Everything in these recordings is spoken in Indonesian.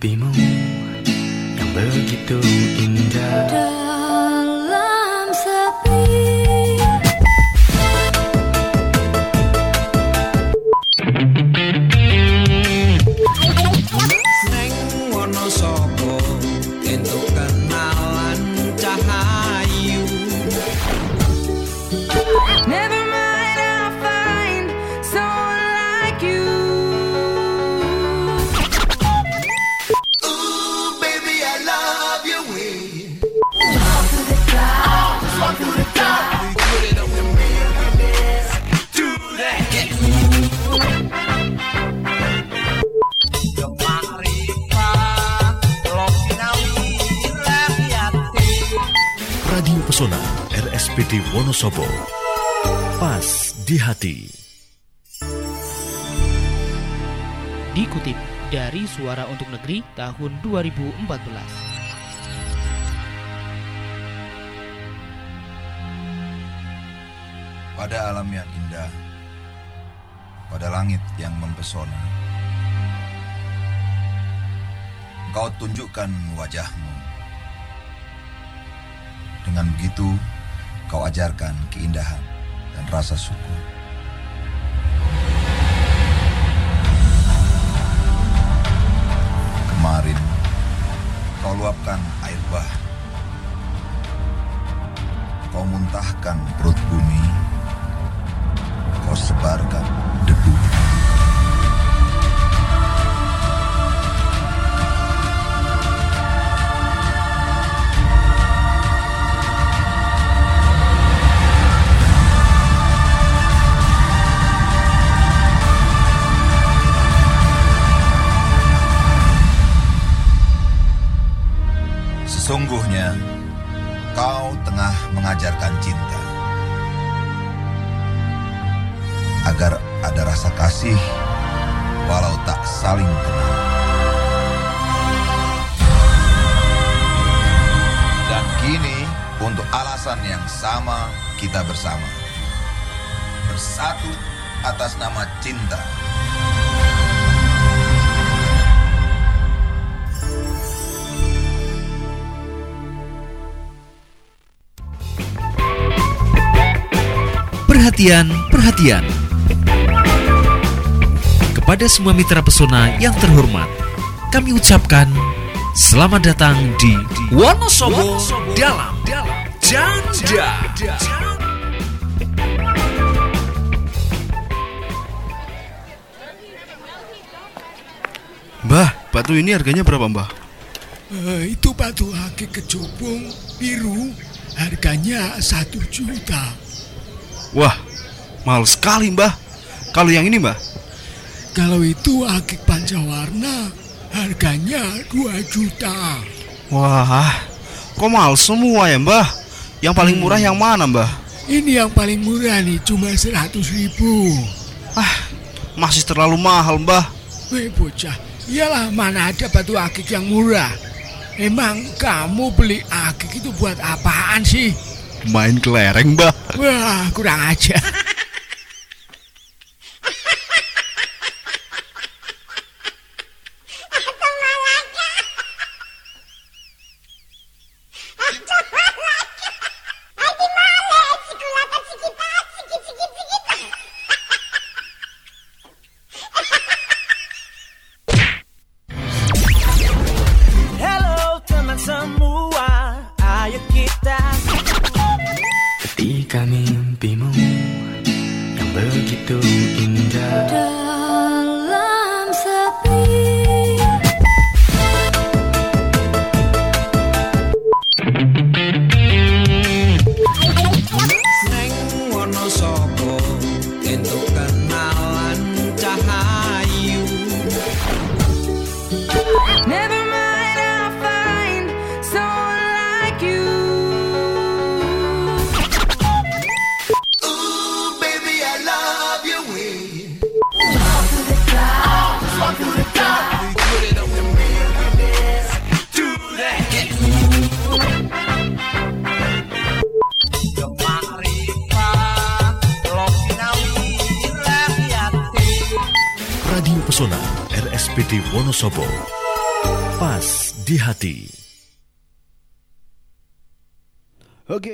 mimpimu yang begitu indah 2014. pada alam yang indah, pada langit yang mempesona. Engkau tunjukkan wajahmu. Dengan begitu, kau ajarkan keindahan dan rasa syukur. Bersatu atas nama cinta. Perhatian, perhatian. Kepada semua mitra pesona yang terhormat, kami ucapkan selamat datang di Wonosobo dalam Janda. Mbah, batu ini harganya berapa mbah? Eh, itu batu akik kecubung biru harganya satu juta. Wah, mahal sekali mbah. Kalau yang ini mbah? Kalau itu akik pancawarna harganya dua juta. Wah, kok mahal semua ya mbah? Yang paling murah yang mana mbah? Ini yang paling murah nih cuma seratus ribu. Ah, masih terlalu mahal mbah. Weh bocah, iyalah mana ada batu akik yang murah. Emang kamu beli akik itu buat apaan sih? Main kelereng mbah. Wah, kurang aja. RSPD Wonosobo. Pas di hati. Oke,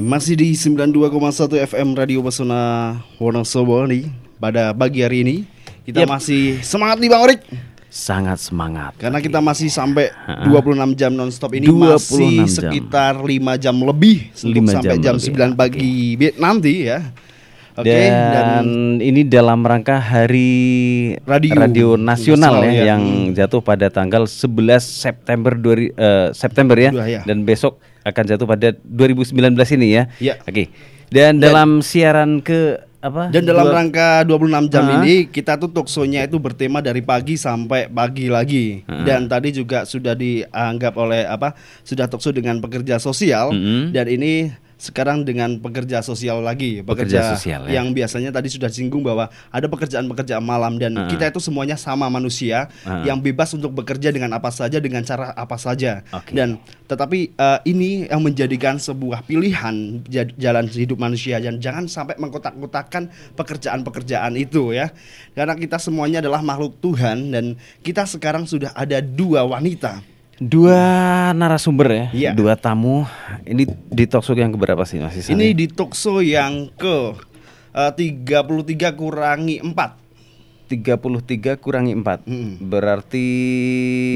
masih di 92,1 FM Radio Pesona Wonosobo nih pada pagi hari ini. Kita Yep. masih semangat nih Bang Orik Sangat semangat. karena kita masih sampai Ha-ha. 26 jam nonstop ini 26 masih jam. sekitar 5 jam lebih untuk Lima sampai jam jam, lebih, 9 pagi bi- nanti ya. Oke, dan, ini dalam rangka hari Radio nasional Nasional, ya, ya. yang jatuh pada tanggal 11 September 2000, eh, September ya. Ya. dan besok akan jatuh pada 2019 ini ya. Ya. Oke. Dan, dalam siaran ke apa? Dan dalam Dua- rangka 26 jam Ha? ini kita tuh talkshow-nya itu bertema dari pagi sampai pagi lagi. Dan tadi juga sudah dianggap oleh apa? Sudah talkshow dengan pekerja sosial Mm-mm. dan ini sekarang dengan pekerja sosial lagi, Pekerja pekerja, sosial, ya. yang biasanya tadi sudah singgung bahwa ada pekerjaan-pekerjaan malam dan Ha. kita itu semuanya sama manusia Ha. yang bebas untuk bekerja dengan apa saja dengan cara apa saja. Oke. Dan tetapi eh, ini yang menjadikan sebuah pilihan ja- jalan hidup manusia dan jangan sampai mengkotak-kotakan pekerjaan-pekerjaan itu ya. Karena kita semuanya adalah makhluk Tuhan dan kita sekarang sudah ada dua wanita. Dua narasumber ya, Iya. dua tamu. Ini di talkshow yang keberapa sih Mas? Ini di talkshow yang ke eh, 33 kurangi 4. 33 kurangi 4 Mm. Berarti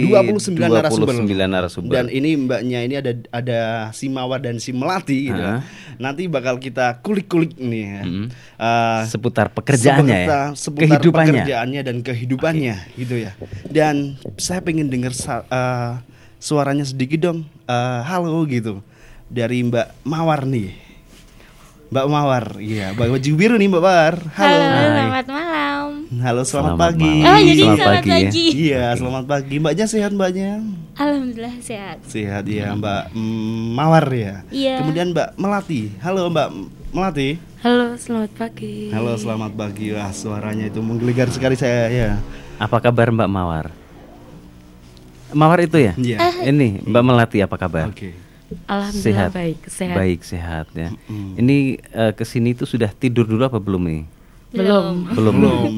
29 narasumber. 29 narasumber. Dan ini mbaknya ini ada ada si Mawar dan si Melati gitu. Ha. Nanti bakal kita kulik-kulik nih ya. Mm. Eh, seputar pekerjaannya ya. seputar, seputar Kehidupannya. pekerjaannya dan kehidupannya gitu ya. Dan saya pengen dengar eh, suaranya sedikit dong. Eh, halo gitu dari Mbak Mawar nih. Mbak Mawar, iya, Mbak baju biru nih Mbak Mawar. Halo. Halo, Hai. selamat malam. Halo, selamat, Selamat pagi. malam. Oh, jadi Selamat selamat, pagi ya. pagi. Iya, selamat pagi. Mbaknya sehat Mbaknya? Alhamdulillah sehat. Sehat ya Mbak mm, Mawar ya. Iya. Kemudian Mbak Melati. Halo Mbak Melati. Halo, selamat pagi. Halo, selamat pagi. Wah, suaranya itu menggelegar sekali saya ya. Apa kabar Mbak Mawar? Mawar itu ya? Iya. Ini Mbak Melati apa kabar? Oke. Alhamdulillah Sehat. baik, sehat. Baik sehat ya. Ini eh, ke sini tuh sudah tidur dulu apa belum nih? Belum. Belum. Belum.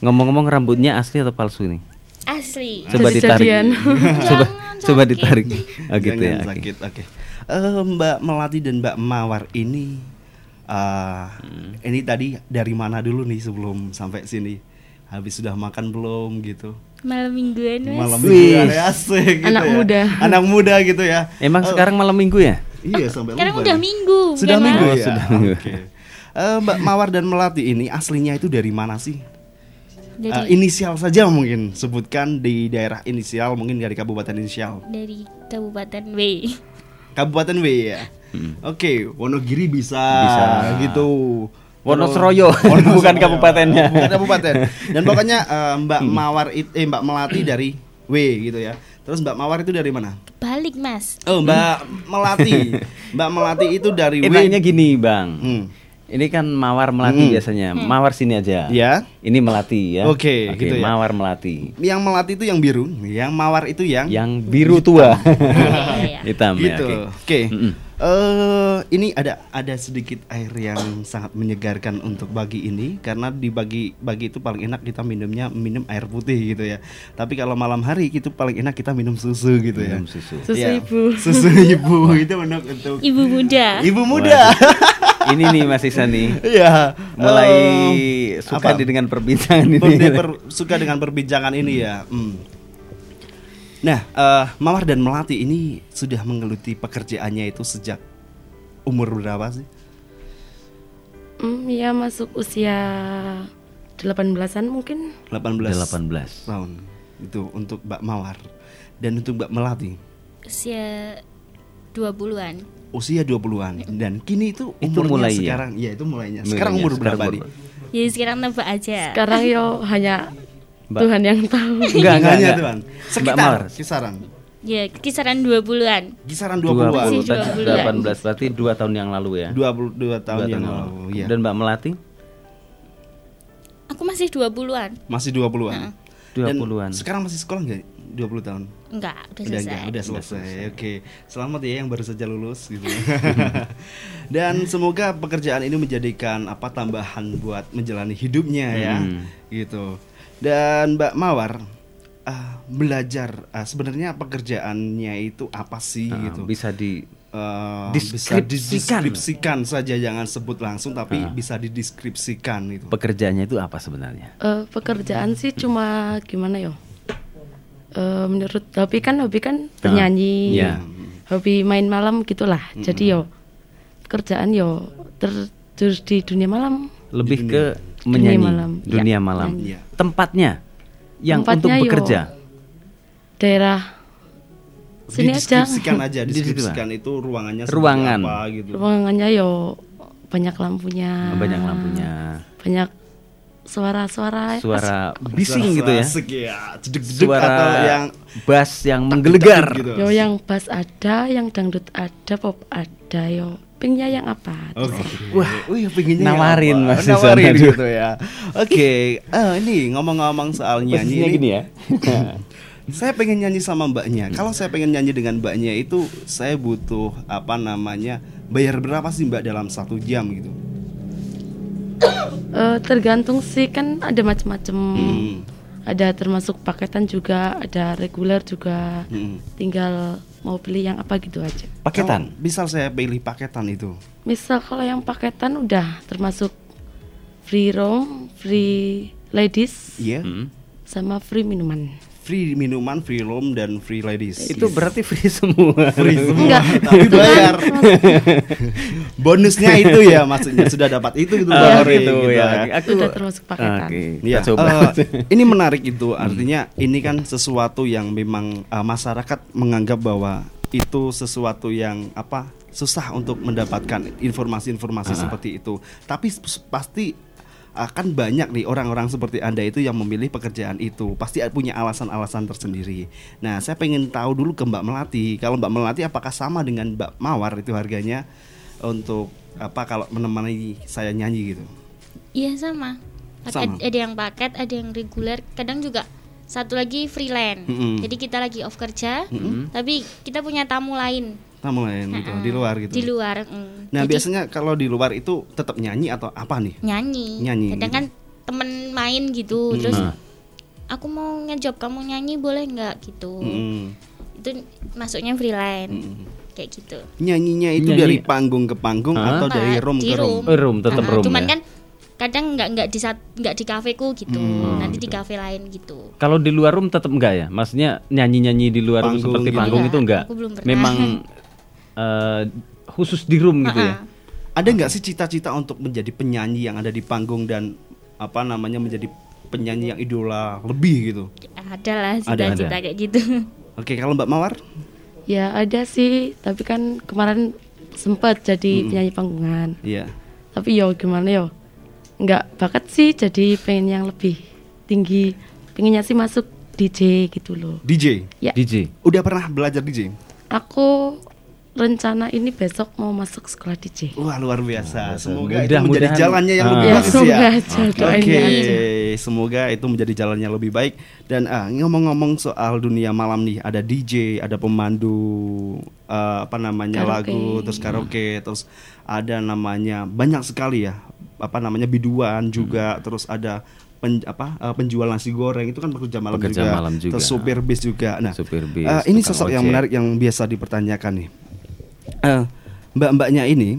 Ngomong-ngomong rambutnya asli atau palsu nih? Asli. Coba ditarik. coba coba sakit. ditarik. Oh gitu Jangan ya. oke. sakit. Oke. Eh, Mbak Melati dan Mbak Mawar ini eh Hmm. ini tadi dari mana dulu nih sebelum sampai sini? Habis sudah makan belum gitu? Malam mingguan, Mas. Malam mingguan ya, asik gitu Anak ya. muda. Anak muda gitu ya. Emang Eh, sekarang malam minggu ya? Iya sampai Sekarang udah minggu. Sudah bukan minggu malam. ya. sudah minggu. Oke. Eh, Mbak Mawar dan Melati ini aslinya itu dari mana sih? Dari, Eh, inisial saja mungkin sebutkan di daerah inisial mungkin dari kabupaten inisial. dari Kabupaten W. Kabupaten W ya. Oke, Wonogiri bisa, Hmm. Bisa. gitu. Wonosoyo, Wonosoyo. bukan kabupatennya. Bukan kabupaten. Dan pokoknya eh, Mbak Mawar it- eh Mbak Melati dari W gitu ya. Terus Mbak Mawar itu dari mana? Balik, Mas. Oh, Mbak Melati. Mbak Melati itu dari W. Enaknya gini, Bang. Hmm. Ini kan mawar melati Hmm. biasanya. Mawar sini aja. Ya. Ini melati ya. Oke, gitu ya. Mawar melati. Yang melati itu yang biru, yang mawar itu yang Yang biru tua. Iya, iya. Hitam ya. gitu. oke. Oke. Mm-mm. Eh, ini ada ada sedikit air yang sangat menyegarkan untuk bagi ini karena di bagi bagi itu paling enak kita minumnya minum air putih gitu ya. Tapi kalau malam hari itu paling enak kita minum susu gitu ya. Minum susu. Susu Ya, ibu. Susu ibu itu enak untuk Ibu muda. ibu muda. Ini nih Mas Isan nih. Iya. Mulai Em, suka apa? dengan perbincangan ini. Per- per- suka dengan perbincangan ini ya. Hmm. Nah, eh, Mawar dan Melati ini sudah menggeluti pekerjaannya itu sejak umur berapa sih? Hmm, ya masuk usia 18-an mungkin. 18 18. tahun itu untuk Mbak Mawar dan untuk Mbak Melati Usia 20-an. usia 20-an dan kini itu Itu umurnya mulai ya? sekarang ya itu mulainya. Mulainya, Sekarang umur sekarang berapa umur nih? Jadi sekarang nebak aja. Sekarang yo hanya Mbak- Tuhan yang tahu. Enggak, enggak, Hanya enggak. Tuhan. Mbak Sekitar kisaran Ya, kisaran 20-an. kisaran 20 20-an. Masih tadi 20-an. 18 berarti 2 tahun yang lalu ya. 22 tahun Dua yang lalu ya. Dan Mbak Melati Aku masih 20-an. Masih 20-an. Dan 20-an. sekarang masih sekolah enggak? 20 tahun. Enggak, udah Udah selesai. enggak, udah selesai. Oke. Selamat ya yang baru saja lulus gitu. Dan semoga pekerjaan ini menjadikan apa tambahan buat menjalani hidupnya ya. Hmm. Gitu. Dan Mbak Mawar, ah, belajar uh, sebenarnya pekerjaannya itu apa sih Ah, gitu. bisa di Uh, bisa deskripsikan. dideskripsikan saja jangan sebut langsung tapi Ah. bisa dideskripsikan itu. pekerjaannya itu apa sebenarnya? Eh, pekerjaan sih cuma gimana yo? Eh, menurut hobi kan hobi kan bernyanyi, iya. hobi main malam gitulah. Jadi yo pekerjaan yo terjun di dunia malam. Lebih ke Dunia menyanyi malam. dunia Ya, malam. nyanyi. Tempatnya yang Tempatnya untuk yo bekerja. Daerah sini aja. Dideskripsikan aja, deskripsikan itu ruangannya seperti Ruangan. apa gitu. Ruangannya yo banyak lampunya. Banyak lampunya. Banyak suara-suara. Suara bising gitu ya. Asik ya, Suara atau yang bass yang menggelegar. gitu. Yo yang bass ada, yang dangdut ada, pop ada yo. Pingnya yang apa? Oke. terserah. Wah, wih pengennya Nawarin, apa? Mas, di Nawarin sana. gitu ya. Oke, eh, ini ngomong-ngomong soal nyanyi ini, gini ya. saya pengen nyanyi sama mbaknya. Kalau saya pengen nyanyi dengan mbaknya itu, saya butuh apa namanya bayar berapa sih mbak dalam satu jam gitu? Eh, tergantung sih kan ada macam-macam. Hmm. Ada termasuk paketan juga, ada reguler juga. Hmm. Tinggal mau pilih yang apa gitu aja. Paketan. Kalau misal saya pilih paketan itu, Misal kalau yang paketan udah termasuk free room, free ladies, iya, sama free minuman. Free minuman, free room dan free ladies. Itu berarti free semua. free semua, Enggak. tapi bayar. Bonusnya itu ya, maksudnya sudah dapat itu gitu, Oh, Bang Ori, gitu gitu ya. ya. Aku Sudah termasuk paketan. Oke, Ya, coba. eh, ini menarik itu. Artinya ini kan sesuatu yang memang eh, masyarakat menganggap bahwa itu sesuatu yang apa susah untuk mendapatkan informasi-informasi Ah. seperti itu. Tapi pasti akan banyak nih orang-orang seperti anda itu yang memilih pekerjaan itu pasti punya alasan-alasan tersendiri. Nah, saya pengen tahu dulu ke Mbak Melati. Kalau Mbak Melati apakah sama dengan Mbak Mawar itu harganya untuk apa kalau menemani saya nyanyi gitu? Iya sama. Ada, Sama. ada yang paket, ada yang reguler. Kadang juga satu lagi freelance. Mm-mm. Jadi kita lagi off kerja, Mm-mm. tapi kita punya tamu lain Tamu lain gitu, di luar gitu. di luar. mm. Nah Jadi biasanya kalau di luar itu tetap nyanyi atau apa nih? nyanyi. Nyanyi, Kadang gitu. kan temen main gitu, Mm. terus Nah. aku mau ngejob kamu nyanyi boleh nggak gitu. Mm. Itu masuknya freelance. Mm. Kayak gitu. Nyanyinya itu Nyanyi. dari panggung ke panggung Hah? atau dari Enggak, room di ke room? Oh, room, tetap Ah, room Cuman ya. kan kadang nggak nggak di nggak di kafeku gitu. Hmm. Nanti di kafe lain gitu. Kalau di luar room tetap enggak ya? Maksudnya nyanyi-nyanyi di luar room Panggung seperti gitu. panggung Enggak, itu enggak? aku belum pernah. Memang eh, khusus di room gitu ya. Ada nggak sih cita-cita untuk menjadi penyanyi yang ada di panggung dan apa namanya menjadi penyanyi yang idola lebih gitu? Ada lah Ada, cita-cita kayak gitu. Oke kalau Mbak Mawar? Ya ada sih, tapi kan kemarin sempat jadi Mm. penyanyi panggungan. Iya. Tapi yo gimana yo, nggak bakat sih jadi pengen yang lebih tinggi. Pengennya sih masuk DJ gitu loh. DJ. Ya. DJ. Udah pernah belajar DJ? Aku rencana ini besok mau masuk sekolah DJ. Wah luar biasa. Semoga itu Mudah- menjadi mudahan- jalannya yang Ah. lebih Ya, bagus semoga ya. aja, Oke, aja. semoga itu menjadi jalannya lebih baik. Dan ah, ngomong-ngomong soal dunia malam nih, ada DJ, ada pemandu eh, apa namanya Karaoke. lagu, terus karaoke, terus ada namanya banyak sekali ya, apa namanya biduan juga, terus ada pen- apa penjual nasi goreng itu kan bekerja malam Pekerja juga, malam juga. terus supir bis juga. Nah, Supir bis, eh, ini sosok yang menarik yang biasa dipertanyakan nih. Eh, mbak-mbaknya ini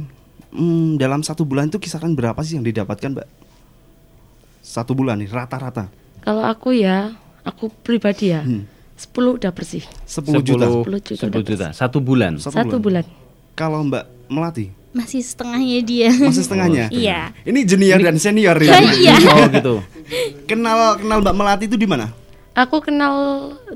hmm, dalam satu bulan itu kisaran berapa sih yang didapatkan mbak? Satu bulan nih rata-rata Kalau aku ya, aku pribadi ya, Hmm. 10 udah bersih. 10 juta. 10 juta 10 udah juta. Satu bulan. Satu bulan. Kalau mbak Melati Masih setengahnya dia. masih setengahnya. Iya. Ini junior dan senior ya. Iya. Oh gitu. Kenal kenal mbak Melati itu di mana? Aku kenal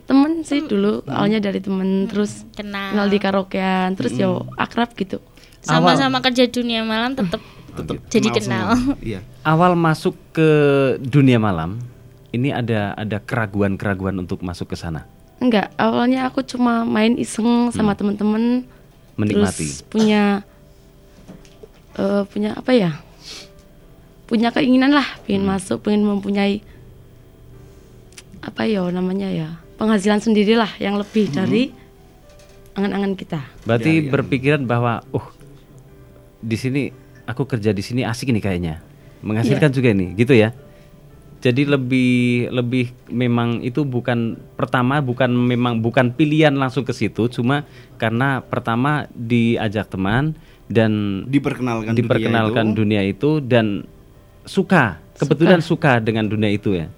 temen sih dulu, awalnya dari temen, terus Kenal. kenal di karaokean, terus yo akrab gitu. Sama-sama kerja dunia malam tetap Tetap jadi kenal. Iya. Awal masuk ke dunia malam, ini ada ada keraguan-keraguan untuk masuk ke sana. Enggak, awalnya aku cuma main iseng sama temen-temen, Menikmati. terus punya eh, punya apa ya? Punya keinginan lah, pengen masuk, pengen mempunyai apa ya namanya ya penghasilan sendirilah yang lebih dari angan-angan kita. Berarti Ya, ya. berpikiran bahwa, uh, di sini aku kerja di sini asik nih kayaknya, menghasilkan Iya. juga ini, gitu ya. Jadi lebih lebih memang itu bukan pertama bukan memang bukan pilihan langsung ke situ, cuma karena pertama diajak teman dan Diperkenalkan dunia diperkenalkan itu. dunia itu, dan suka kebetulan suka. dengan dunia itu ya.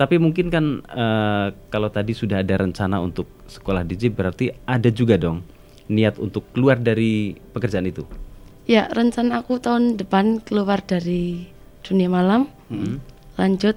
Tapi mungkin kan eh, kalau tadi sudah ada rencana untuk sekolah DJ berarti ada juga dong niat untuk keluar dari pekerjaan itu. Ya, rencana aku tahun depan keluar dari dunia malam, Hmm. lanjut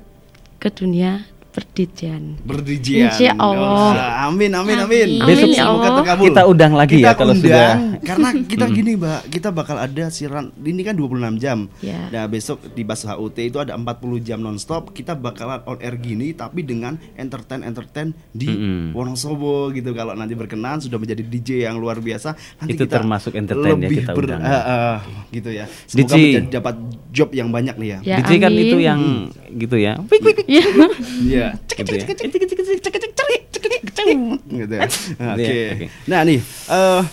ke dunia perdijian. Berdijian. Insya Allah. Oh, Amin, amin, amin. Amin, Besok ya semoga Allah. terkabul. Kita undang lagi Kita ya kalau undang, sudah. Karena kita Hmm. gini, Mbak, kita bakal ada siaran ini kan 26 jam. Ya. Nah, besok di Bas HUT itu ada 40 jam nonstop. Kita bakalan on air gini tapi dengan entertain entertain di Mm-mm. Wonosobo gitu. Kalau nanti berkenan sudah menjadi DJ yang luar biasa, nanti Itu kita termasuk entertain ya, lebih kita ber- undang. eh, eh, gitu ya. Semoga DJ. menjadi dapat job yang banyak nih ya. Ya, DJ kan amin. itu yang gitu ya. Iya. Iya. Gitu ya. gitu ya. Oke. Iya. Nah nih, eh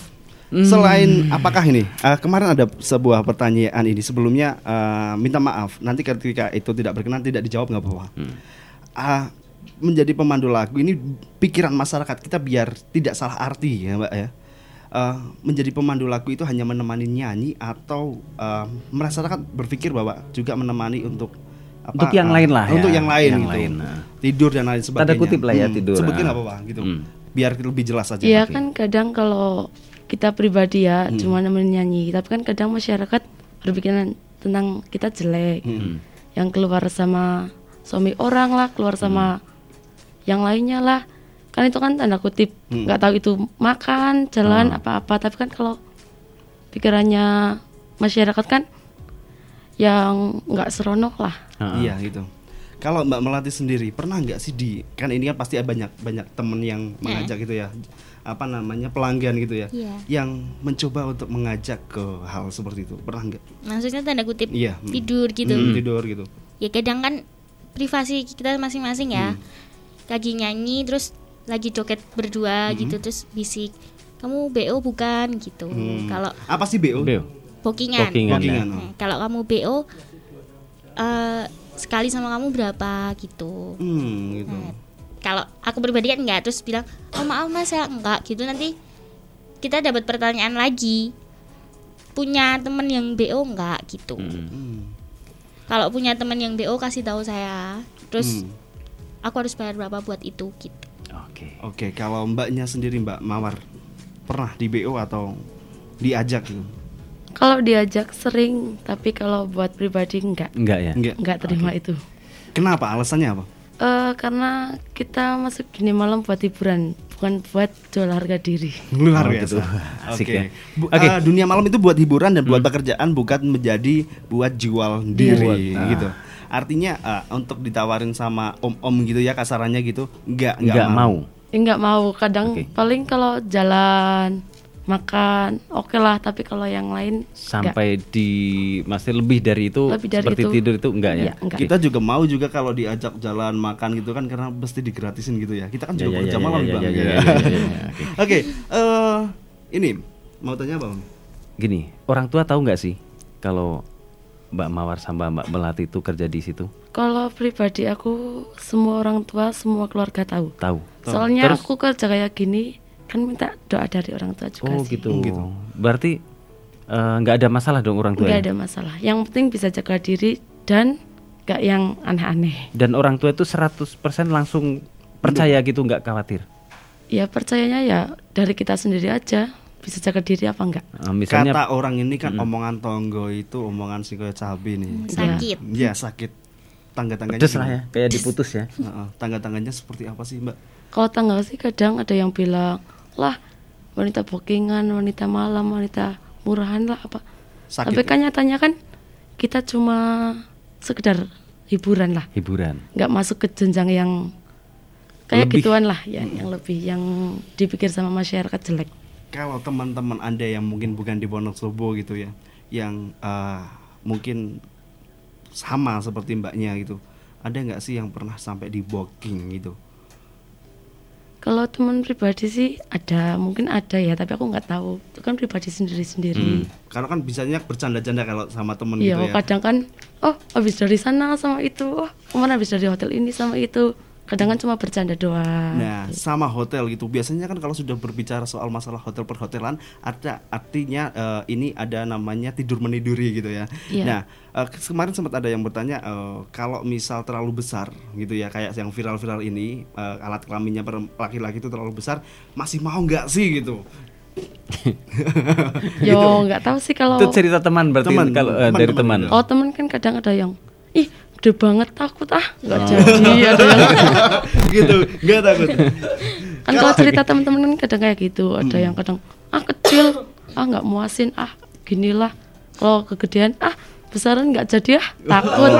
selain apakah ini eh, kemarin ada sebuah pertanyaan ini sebelumnya eh, minta maaf nanti ketika itu tidak berkenan tidak dijawab nggak apa-apa. Ah, menjadi pemandu lagu ini pikiran masyarakat kita biar tidak salah arti ya mbak ya. Eh, menjadi pemandu lagu itu hanya menemani nyanyi atau eh, masyarakat berpikir bahwa juga menemani untuk apa, Untuk yang lain lah ya, untuk yang lain yang gitu. lain, nah. tidur dan lain sebagainya kutip lah ya, tidur, sebutkan ah. apa apa gitu Hmm. biar lebih jelas aja Iya Oke. kan kadang kalau kita pribadi ya Hmm. cuma nemenin nyanyi, tapi kan kadang masyarakat berpikiran tentang kita jelek. Hmm. Yang keluar sama suami orang lah, keluar Hmm. sama yang lainnya lah. Kan itu kan tanda kutip, Hmm. nggak tahu itu makan, jalan Hmm. apa-apa, tapi kan kalau pikirannya masyarakat kan yang nggak seronok lah. Heeh. iya gitu kalau mbak melati sendiri pernah nggak sih di kan ini kan pasti ada banyak banyak temen yang mengajak gitu ya apa namanya pelanggan gitu ya Iya. yang mencoba untuk mengajak ke hal seperti itu pernah nggak Maksudnya tanda kutip Iya, hmm. tidur gitu. Hmm, tidur gitu Ya kadang kan privasi kita masing-masing ya. Lagi nyanyi terus lagi joget berdua gitu terus bisik kamu BO bukan gitu. Hmm. Kalau apa sih bo Beo. Bookingan. Bookingan, Bookingan, ya. oh. Nah, kalau kamu BO eh, sekali sama kamu berapa gitu. hmm, gitu Nah, kalau aku pribadi kan enggak terus bilang oh maaf mas saya enggak gitu nanti kita dapat pertanyaan lagi punya temen yang BO enggak gitu Hmm. kalau punya temen yang BO kasih tahu saya terus Hmm. aku harus bayar berapa buat itu gitu Oke. oke kalau mbaknya sendiri mbak mawar pernah di bo atau diajak gitu Kalau diajak sering, tapi kalau buat pribadi enggak, Enggak ya? enggak enggak terima itu. kenapa alasannya apa Eh karena kita masuk gini malam buat hiburan, bukan buat jual harga diri. luar Oh, biasa. gitu. Asik Oke. ya. Bu- Oke. eh, dunia malam itu buat hiburan dan buat pekerjaan bukan menjadi buat jual diri Buat, ah. gitu. Artinya eh, untuk ditawarin sama om-om gitu ya kasarannya gitu, enggak Enggak mau. Enggak mau, kadang Oke. paling kalau jalan makan oke lah, tapi kalau yang lain Sampai di masih lebih dari itu Lebih dari seperti itu. tidur itu enggak ya? Iya, enggak. Kita juga mau juga kalau diajak jalan makan gitu kan karena pasti digratisin gitu ya. Kita kan Ya, juga ya, bekerja ya, malam ya, Bang. ya, ya, Ya. ya, ya, ya, oke. Oke, eh, ini mau tanya apa? Bang? Gini, orang tua tahu nggak sih kalau Mbak Mawar sama Mbak Melati itu kerja di situ? Kalau pribadi aku semua orang tua, semua keluarga tahu. Tahu. Soalnya Terus- aku kerja kayak gini kan minta doa dari orang tua juga Oh sih. gitu. Berarti eh, nggak ada masalah dong orang tua. Nggak ada masalah. Yang penting bisa jaga diri dan nggak yang aneh-aneh. Dan orang tua itu 100% langsung percaya gitu nggak khawatir. Ya percayanya ya dari kita sendiri aja bisa jaga diri apa enggak. Eh, misalnya Kata orang ini kan omongan tonggo itu omongan si koyo cabe nih. sakit Iya, sakit. Tangga-tangganya pedes lah ya, kayak diputus ya. Heeh, tangga-tangganya seperti apa sih, Mbak? Kalau tanggal sih kadang ada yang bilang lah wanita bookingan, wanita malam, wanita murahan lah apa. Sakit. Tapi kan nyatanya kan kita cuma sekedar hiburan lah, Hiburan. nggak masuk ke jenjang yang kayak Lebih. gituan lah ya, yang lebih yang dipikir sama masyarakat jelek. Kalau teman-teman Anda yang mungkin bukan di Wonosobo gitu ya, yang eh, mungkin sama seperti mbaknya gitu, ada nggak sih yang pernah sampai di booking gitu? Kalau teman pribadi sih ada, mungkin ada ya, tapi aku nggak tahu. Itu kan pribadi sendiri-sendiri. Karena kan bisanya bercanda-canda kalau sama temen Iya, gitu ya. kadang kan, oh habis dari sana sama itu, oh ke mana habis dari hotel ini sama itu. Kadang kan cuma bercanda doang. Nah, sama hotel gitu. Biasanya kan kalau sudah berbicara soal masalah hotel perhotelan, ada artinya eh, ini ada namanya tidur meniduri gitu ya. Iya. Nah, ke- kemarin sempat ada yang bertanya eh, kalau misal terlalu besar gitu ya, kayak yang viral-viral ini eh, alat kelaminnya per laki-laki itu terlalu besar, masih mau nggak sih gitu? Yo nggak tahu sih kalau. Itu cerita teman berarti Teman, kalau teman, dari teman. teman. Oh temen kan kadang ada yang, ih gede banget takut ah. Nggak Oh. jadi ada yang gitu, nggak takut. kan kalau cerita teman-teman kan kadang kayak gitu. Ada yang kadang ah kecil. Ah nggak muasin. Ah ginilah. Kalau kegedean ah besaran nggak jadi ah takut.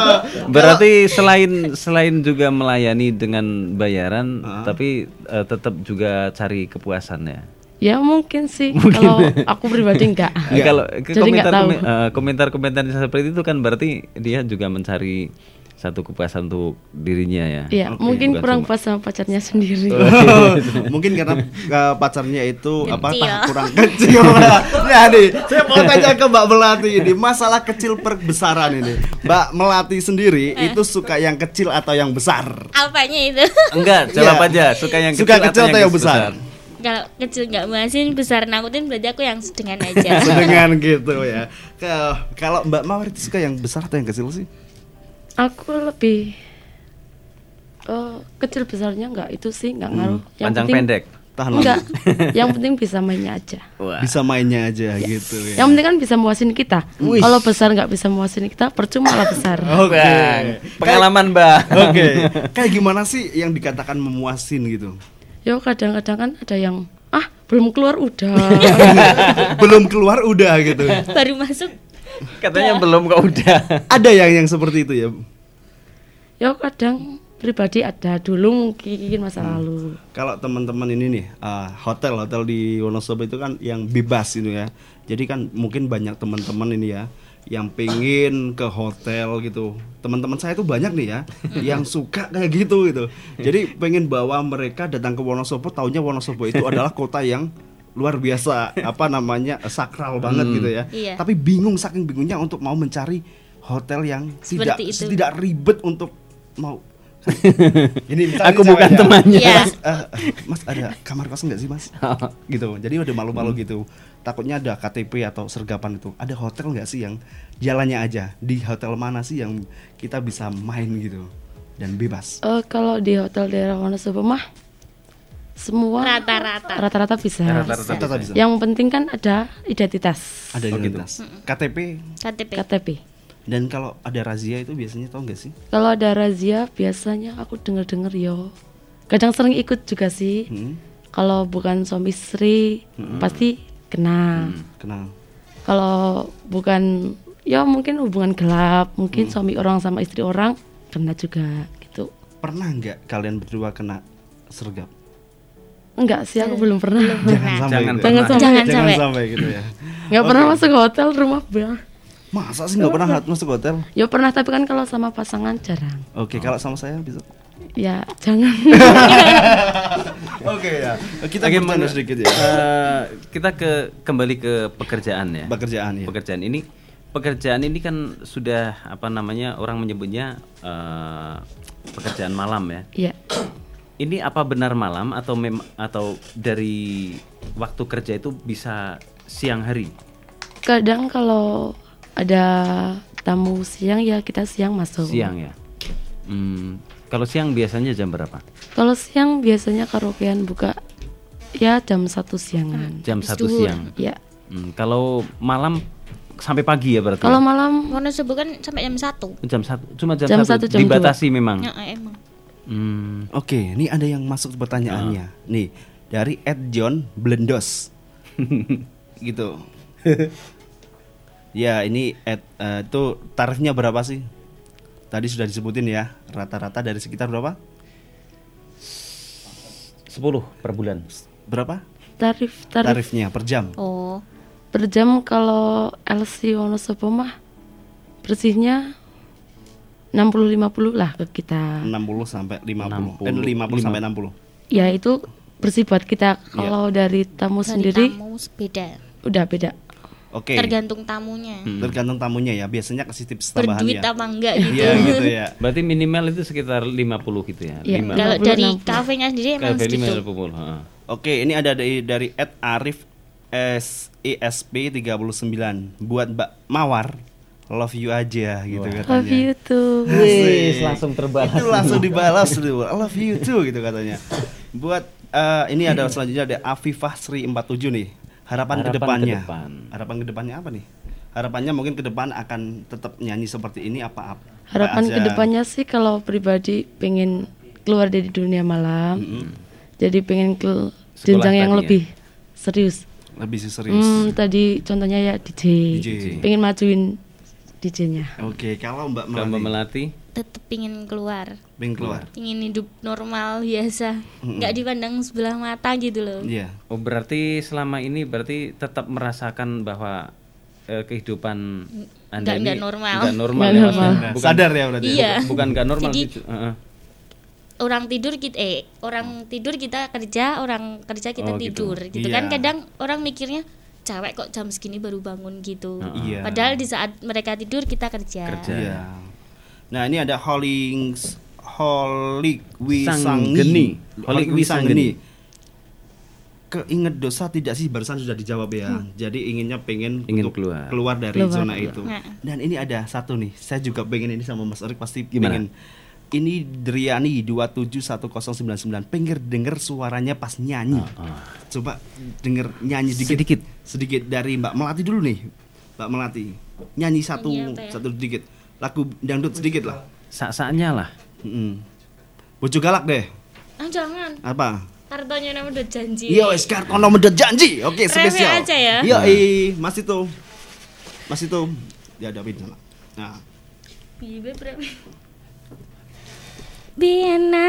Berarti selain selain juga melayani dengan bayaran, tapi eh, tetap juga cari kepuasannya. Ya mungkin sih kalau aku pribadi nggak Eh, Kalau ke jadi nggak komentar eh, komentar-komentar seperti itu kan berarti dia juga mencari satu kepuasan untuk dirinya ya. Iya, Oke, mungkin bukan kurang cuma- pas sama pacarnya sendiri. Mungkin karena eh, pacarnya itu apa tak kurang kecil. nah nih, saya mau tanya ke Mbak Melati ini masalah kecil perbesaran ini. Mbak Melati sendiri Eh. itu suka yang kecil atau yang besar? Apanya itu? Enggak, jawab Iya. aja. Suka yang Suka kecil, kecil atau yang besar? Kalau kecil nggak muasin, besar nakutin berarti aku yang sedengan aja. Sedengan gitu ya. Kalau Mbak Mawar itu suka yang besar atau yang kecil sih? Aku lebih eh, kecil besarnya nggak itu sih nggak ngaruh. Hmm, panjang pendek. Tahan Enggak. yang penting bisa mainnya aja. Bisa mainnya aja gitu ya. Yang penting kan bisa muasin kita. Kalau besar nggak bisa muasin kita, percuma lah besar. Oke. Bang, pengalaman, Mbak. Oke. Kayak gimana sih yang dikatakan memuasin gitu? Yo kadang-kadang kan ada yang ah belum keluar udah. Belum keluar udah gitu. Baru masuk Katanya belum kok udah. Ada yang yang seperti itu ya. Yo kadang pribadi ada dulu mungkin masa lalu. Kalau teman-teman ini nih eh, hotel hotel di Wonosobo itu kan yang bebas itu ya. Jadi kan mungkin banyak teman-teman ini ya yang pengen ke hotel gitu. Teman-teman saya tuh banyak nih ya yang suka kayak gitu gitu. Jadi pengen bawa mereka datang ke Wonosobo, taunya Wonosobo itu adalah kota yang luar biasa apa namanya sakral banget Hmm. gitu ya. Iya. Tapi bingung saking bingungnya untuk mau mencari hotel yang tidak Seperti itu. tidak ribet untuk mau ini misalnya Aku bukan ya. temannya. Iya. Mas, eh, mas ada kamar kosong nggak sih mas? gitu. Jadi udah malu-malu gitu. Takutnya ada KTP atau sergapan itu. Ada hotel nggak sih yang jalannya aja di hotel mana sih yang kita bisa main gitu dan bebas. Eh, kalau di hotel daerah Wonosobo mah semua rata-rata. rata-rata bisa. Rata-rata Rata-rata bisa. Yang penting kan ada identitas Ada Oh, gitu. identitas. KTP KTP. KTP. dan kalau ada razia itu biasanya tau nggak sih? Kalau ada razia biasanya aku denger-denger yo. Kadang sering ikut juga sih. Hmm, Kalau bukan suami istri pasti kena. kenal. Kalau bukan ya mungkin hubungan gelap, mungkin suami orang sama istri orang kena juga gitu. Pernah nggak kalian berdua kena sergap? Enggak sih aku belum pernah. Jangan sampai. Jangan gitu. Jangan sampai. Jangan Jangan sampai. sampai gitu ya. Nggak pernah masuk hotel rumah bang. Masa sih nggak pernah masuk hotel? Ya pernah tapi kan kalau sama pasangan jarang. Oke, kalau sama saya bisa. Ya jangan. Oke ya. Kita Oke, bercanda men- sedikit ya. eh, kita ke kembali ke pekerjaan ya. Pekerjaan ya. Pekerjaan ini pekerjaan ini kan sudah apa namanya orang menyebutnya eh, pekerjaan malam ya. Iya. Ini apa benar malam atau mem atau dari waktu kerja itu bisa siang hari? Kadang kalau ada tamu siang ya kita siang masuk. Siang ya. Hmm, kalau siang biasanya jam berapa? Kalau siang biasanya karaokean buka ya jam satu siangan. Jam satu siang. Ya. Hmm, kalau malam sampai pagi ya berarti? Kalau malam Wonosobo kan sampai jam 1 jam satu cuma jam, Jam satu, satu, jam dibatasi memang. Ya, emang. Hmm. Oke, ini ada yang masuk pertanyaannya. Nih, dari Ed John Blendos. gitu. ya, ini Ed eh, itu tarifnya berapa sih? Tadi sudah disebutin ya, rata-rata dari sekitar berapa? 10 per bulan. Berapa? tarif tarif Tarifnya per jam. Oh. per jam kalau LC Wonosobo mah bersihnya 60 50 lah ke kita. 60 sampai 50. 60, Eh, 50 sampai 60. ya itu bersih buat kita. Kalau dari tamu Dari sendiri tamu beda. udah beda. Oke. Tergantung tamunya. Tergantung tamunya ya. Biasanya kasih tips tambahan Berduit ya. apa enggak gitu. Iya gitu ya. Berarti minimal itu sekitar 50 gitu ya. Iya, Lima- Kalau 50, dari 60. kafenya sendiri emang Kafe lima segitu. puluh, heeh. Oke, ini ada dari dari Ed Arif S ESP 39 buat Mbak Mawar. Love you aja gitu katanya. Love you too. Asik. langsung terbalas. Itu langsung dibalas tuh. I love you too gitu katanya. Buat eh, ini ada selanjutnya ada Afifah Sri 47 nih. Harapan, Harapan ke depannya. ke depan. Harapan ke depannya apa nih? Harapannya mungkin ke depan akan tetap nyanyi seperti ini apa apa? Harapan aja? ke depannya sih kalau pribadi pengen keluar dari dunia malam. Jadi pengen ke jenjang yang ya? lebih serius. lebih serius. Hmm, tadi contohnya ya DJ. DJ. Pengen majuin DJ-nya. Oke, kalau Mbak Kalau Mbak Melati Tetep pingin keluar. pengen keluar. Pingin hidup normal biasa. Nggak dipandang sebelah mata gitu loh. Iya. Oh berarti selama ini berarti tetap merasakan bahwa eh, kehidupan anda Nggak- ini nggak normal. nggak normal, Nggak ya, normal. Bukan- Sadar ya berarti. Iya. bukan nggak normal Jadi- gitu. Heeh. orang tidur kita eh orang tidur kita kerja orang kerja kita Oh, gitu. tidur gitu, kan Iya. kadang orang mikirnya cewek kok jam segini baru bangun gitu Iya. padahal di saat mereka tidur kita kerja, Kerja. Iya. Nah, ini ada Holings Holik Wisanggeni. Sanggeni. Holik Wisanggeni. Keinget dosa tidak sih barusan sudah dijawab ya. Jadi inginnya pengen Ingin untuk keluar. dari Keluar. zona itu. Nah. Dan ini ada satu nih. Saya juga pengen ini sama Mas Erik pasti Gimana? pengen. Ini Driani 271099 pengen denger suaranya pas nyanyi. Coba denger nyanyi sedikit. Sedikit. Sedikit dari Mbak Melati dulu nih. Mbak Melati. Nyanyi satu Nyanyi ya? satu sedikit. Lagu dangdut sedikit lah. Sak-saknya lah. Mm. Bojo galak deh. ah jangan Apa? kartonya nama udah janji Iya, wes kartono medot janji. Oke, Remnya spesial. aja ya. Iya, eh, Mas itu. Mas itu dihadapin sama. Nah, Bibe berapa?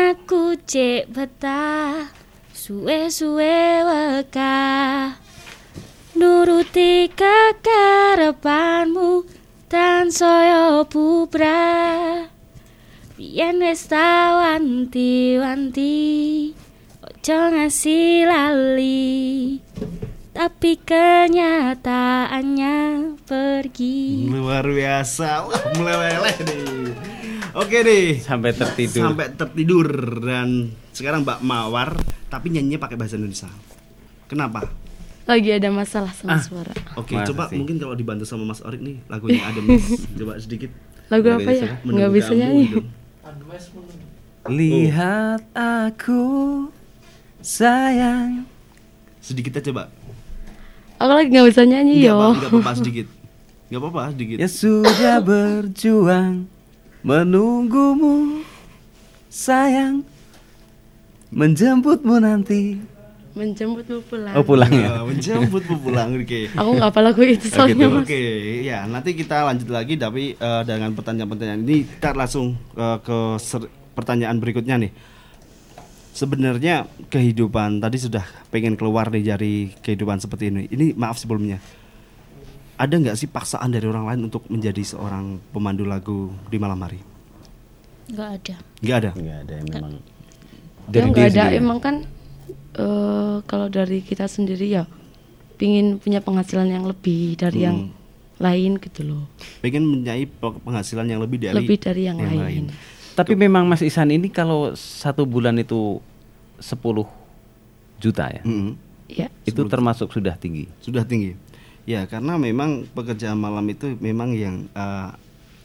Aku cek betah suwe-suwe weka nuruti kekarepanmu tan saya bubra Biyen wis tau wanti-wanti ojo ngasih lali tapi kenyataannya pergi luar biasa. Wah, meleleh nih. Oke nih. Sampai tertidur. Sampai tertidur dan sekarang Mbak Mawar tapi nyanyinya pakai bahasa Indonesia. Kenapa? Lagi ada masalah sama Ah. suara. Oke, Masa coba sih? mungkin kalau dibantu sama Mas Orik nih lagunya ada Mas. coba sedikit. Lagu Nggak apa ya? Nggak Menunggu bisa nyanyi. Lihat aku sayang. Sedikit aja, Mbak. Aku lagi nggak bisa nyanyi Enggak, yo. Pak, enggak apa-apa sedikit. Enggak apa-apa sedikit. Ya sudah berjuang menunggumu sayang menjemputmu nanti. Menjemputmu pulang. Oh pulang ya. Ya, menjemput pulang oke. Aku nggak apa lagu itu soalnya gitu. mas. Oke, ya nanti kita lanjut lagi tapi eh, dengan pertanyaan-pertanyaan ini kita langsung eh, ke ser- pertanyaan berikutnya nih. Sebenarnya kehidupan tadi sudah pengen keluar nih dari kehidupan seperti ini. Ini maaf sebelumnya. Ada nggak sih paksaan dari orang lain untuk menjadi seorang pemandu lagu di malam hari? nggak ada Nggak ada. Enggak ada memang. Ya nggak ada. sendiri. Emang kan eh kalau dari kita sendiri ya pingin punya penghasilan yang lebih dari yang Hmm. lain gitu loh. Pengen menyai pe- penghasilan yang lebih dari Lebih dari yang, lain. Tapi memang Mas Isan ini kalau satu bulan itu 10 juta ya. Mm-mm. Ya. Itu termasuk sudah tinggi. sudah tinggi. Ya, karena memang pekerjaan malam itu memang yang eh,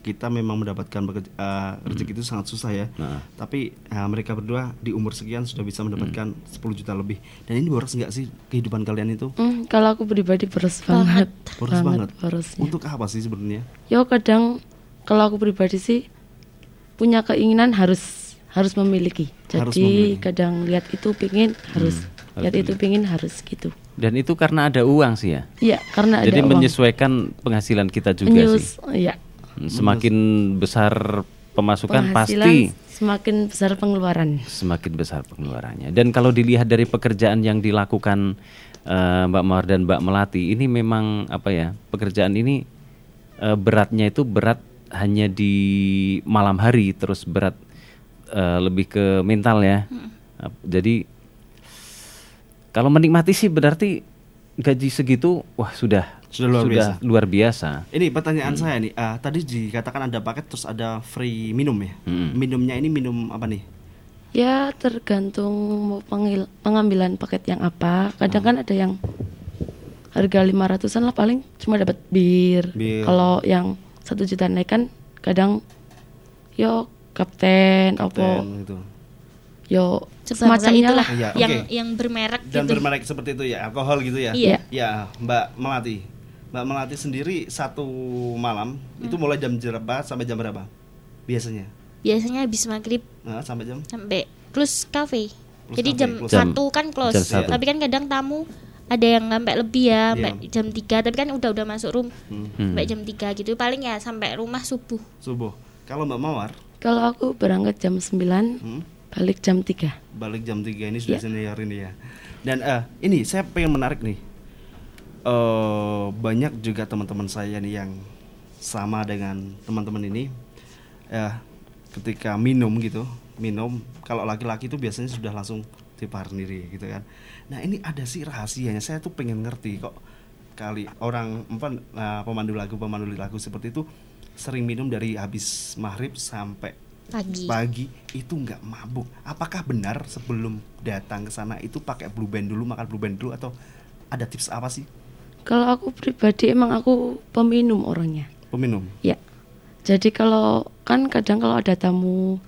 kita memang mendapatkan eh, rezeki itu sangat susah ya. Nah. Tapi eh, mereka berdua di umur sekian sudah bisa mendapatkan 10 juta lebih. Dan ini boros nggak sih kehidupan kalian itu? Hmm, kalau aku pribadi boros banget. Boros banget. borosnya. Untuk apa sih sebenarnya? Yo kadang kalau aku pribadi sih punya keinginan harus harus memiliki. Jadi Harus memiliki. kadang lihat itu pingin harus harus lihat itu pingin harus gitu. Dan itu karena ada uang sih ya. Iya, karena Jadi ada uang. menyesuaikan penghasilan kita juga Menyus- sih. Iya. Semakin besar pemasukan pasti semakin besar pengeluaran. semakin besar pengeluarannya. Dan kalau dilihat dari pekerjaan yang dilakukan eh, Mbak Mawar dan Mbak Melati, ini memang apa ya? Pekerjaan ini eh, beratnya itu berat hanya di malam hari, terus berat eh, lebih ke mental ya. Ap- Jadi Kalau menikmati sih berarti gaji segitu wah sudah Sudah luar biasa. luar biasa. Ini pertanyaan saya nih. ah, tadi dikatakan ada paket terus ada free minum ya. Hmm. Minumnya ini minum apa nih? Ya tergantung mau pengil- pengambilan paket yang apa. Kadang kan ada yang harga 500-an lah paling cuma dapat bir. Bir. Kalau yang satu juta naik kan kadang yo kapten, opo Ten, gitu. yo semacamnya itulah lah. Iya, yang yang bermerek Dan gitu. bermerek seperti itu ya, alkohol gitu ya. Iya. Ya, Mbak Melati. Mbak Melati sendiri satu malam Hmm. itu mulai jam berapa sampai jam berapa? Biasanya. Biasanya habis maghrib Nah, sampai jam sampai close cafe. Jadi cafe, jam close. satu kan close. Jam satu. Tapi kan kadang tamu ada yang sampai lebih ya, sampai Iya. jam 3 tapi kan udah udah masuk room Hmm. sampai jam 3 gitu paling ya sampai rumah subuh. subuh. Kalau Mbak Mawar Kalau aku berangkat jam 9, hmm, balik jam 3. balik jam 3 ini sudah Iya. senior ini ya. Dan eh ini saya pengen menarik nih. Eh banyak juga teman-teman saya nih yang sama dengan teman-teman ini. Ya, ketika minum gitu, minum kalau laki-laki itu biasanya sudah langsung tipar sendiri gitu kan. Nah, ini ada sih rahasianya. Saya tuh pengen ngerti kok kali orang apa nah, pemandu lagu pemandu lagu seperti itu sering minum dari habis maghrib sampai Pagi. pagi itu nggak mabuk. Apakah benar sebelum datang ke sana itu pakai blue band dulu, makan blue band dulu atau ada tips apa sih? Kalau aku pribadi emang aku peminum orangnya. Peminum. Ya. Jadi kalau kan kadang kalau ada tamu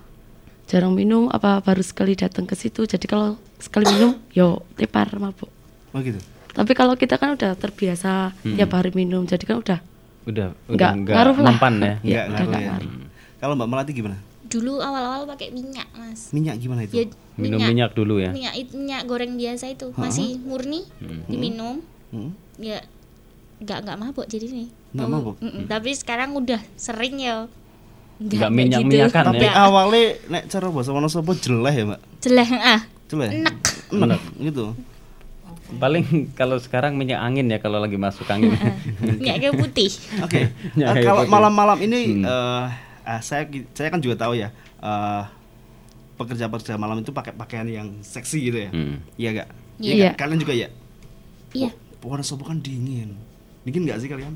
jarang minum apa baru sekali datang ke situ. Jadi kalau sekali minum yo tepar mabuk. Oh gitu. Tapi kalau kita kan udah terbiasa Hmm. tiap hari minum. Jadi kan udah Udah Nggak ngaruh lah. mempan ya. Nggak udah ngaruh nggak ya. ngaruh. Kalau Mbak Melati gimana? Dulu awal-awal pakai minyak, Mas. Minyak gimana itu? Ya, Minum minyak dulu ya. Minyak minyak goreng biasa itu masih murni Hmm. diminum. Hmm? Ya nggak nggak mabuk jadi nih. Nggak Om- mabuk? Mm-mm, Tapi sekarang udah sering ya. Nggak minyak-minyakan ya. Tapi awalnya nek cara bahasa Wonosobo jeleh ya, Mbak? Jelek ah. Jeleh. Enak. Enak gitu. Paling kalau sekarang minyak angin ya kalau lagi masuk angin. Minyak kayu putih. Oke. Ya, Eh, ya, kalau malam-malam ini Hmm. eh, ah, saya saya kan juga tahu ya. eh, pekerja-pekerja malam itu pakai pakaian yang seksi gitu ya. Hmm. Iya gak? Iya. Kalian juga ya? Iya. Wonosobo kan dingin. Dingin gak sih kalian?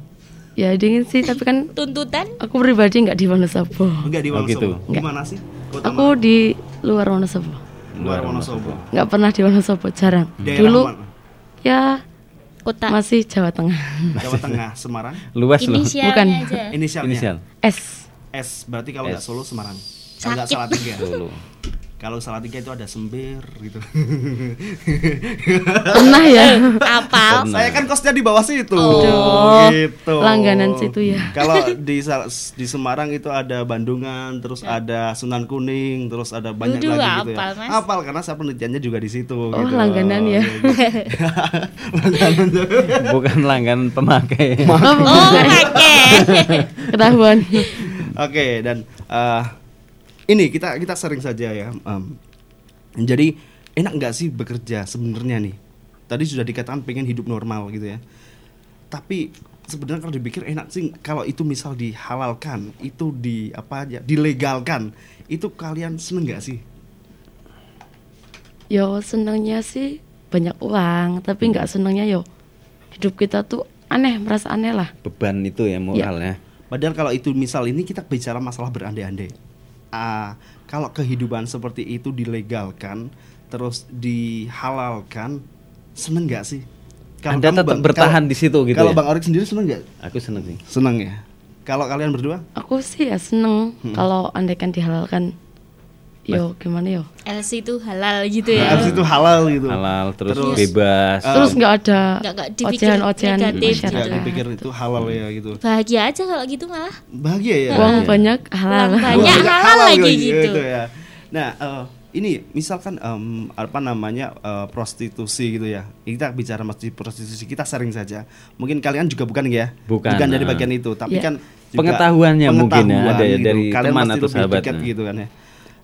ya dingin sih tapi kan Tuntutan aku pribadi nggak di Wonosobo. Enggak di Oh, Wonosobo. gitu. Gimana sih? Kota Aku di luar Wonosobo. luar Wonosobo. Nggak pernah di Wonosobo, jarang. Daerah Dulu mana? ya kota masih Jawa Tengah. Jawa Tengah, Semarang. Luas loh. inisialnya Bukan. aja. Inisialnya. Inisial. S. S. Berarti kalau nggak. Solo Semarang. Kalau nggak Sakit. salah tiga. Dulu. Kalau salah tiga itu ada Sember gitu. Pernah ya. Apal. Pernah. Saya kan kosnya di bawah situ. Oh, gitu. langganan situ ya. Kalau di di Semarang itu ada Bandungan, terus ada Sunan Kuning, terus ada banyak Duduh, lagi gitu apal, ya. Mas. Apal karena saya penelitiannya juga di situ Oh, gitu. langganan ya. langganan. Bukan langganan pemakai. Oh, pakai. Ketahuan. Oke, dan eh, ini kita kita sering saja ya. em, jadi enak nggak sih bekerja sebenarnya nih? Tadi sudah dikatakan pengen hidup normal gitu ya. Tapi sebenarnya kalau dipikir enak sih kalau itu misal dihalalkan, itu di apa aja, dilegalkan, itu kalian seneng nggak sih? Yo senangnya sih banyak uang, tapi nggak senangnya yo hidup kita tuh aneh, merasa aneh lah. Beban itu ya moral ya. Padahal kalau itu misal ini kita bicara masalah berandai-andai. Ah, kalau kehidupan seperti itu dilegalkan, terus dihalalkan, seneng nggak sih? Anda kamu tetap Bang- bertahan kalau- di situ gitu Kalau ya? Bang Orik sendiri seneng nggak? Aku seneng sih. Seneng ya. Kalau kalian berdua? Aku sih ya seneng Hmm. kalau andaikan dihalalkan. Yo gimana yo? LC itu halal gitu Nah, ya. habis itu halal gitu. Halal terus, Terus, bebas. Ah. Terus nggak ada Nggak- nggak dipikir ocehan-ocehan negatif Nggak gitu. masyarakat. dipikir itu halal ya gitu. Bahagia aja kalau gitu malah. Bahagia ya. Uang Iya. banyak halal. Uang banyak Wah, halal lagi gitu. ya. Nah, eh, ini misalkan em, apa namanya eh, prostitusi gitu ya. Kita bicara masih prostitusi kita sering saja. Mungkin kalian juga bukan ya? Bukan, dari ah. bagian itu, tapi Ya. kan juga Pengetahuannya mungkin ya, ada pengetahuan dari Kalian teman atau sahabat, dekat nah. gitu kan ya.